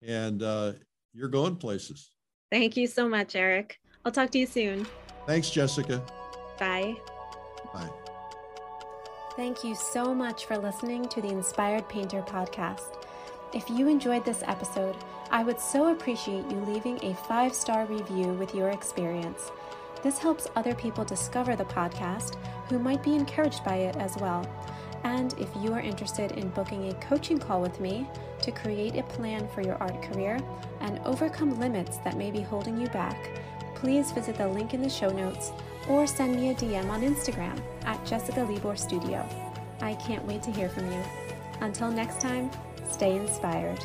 and uh, you're going places. Thank you so much, Eric. I'll talk to you soon. Thanks, Jessica. Bye. Bye. Thank you so much for listening to the Inspired Painter podcast. If you enjoyed this episode, I would so appreciate you leaving a five star review with your experience. This helps other people discover the podcast who might be encouraged by it as well. And if you are interested in booking a coaching call with me to create a plan for your art career and overcome limits that may be holding you back, please visit the link in the show notes or send me a DM on Instagram at Jessica Libor Studio. I can't wait to hear from you. Until next time, stay inspired.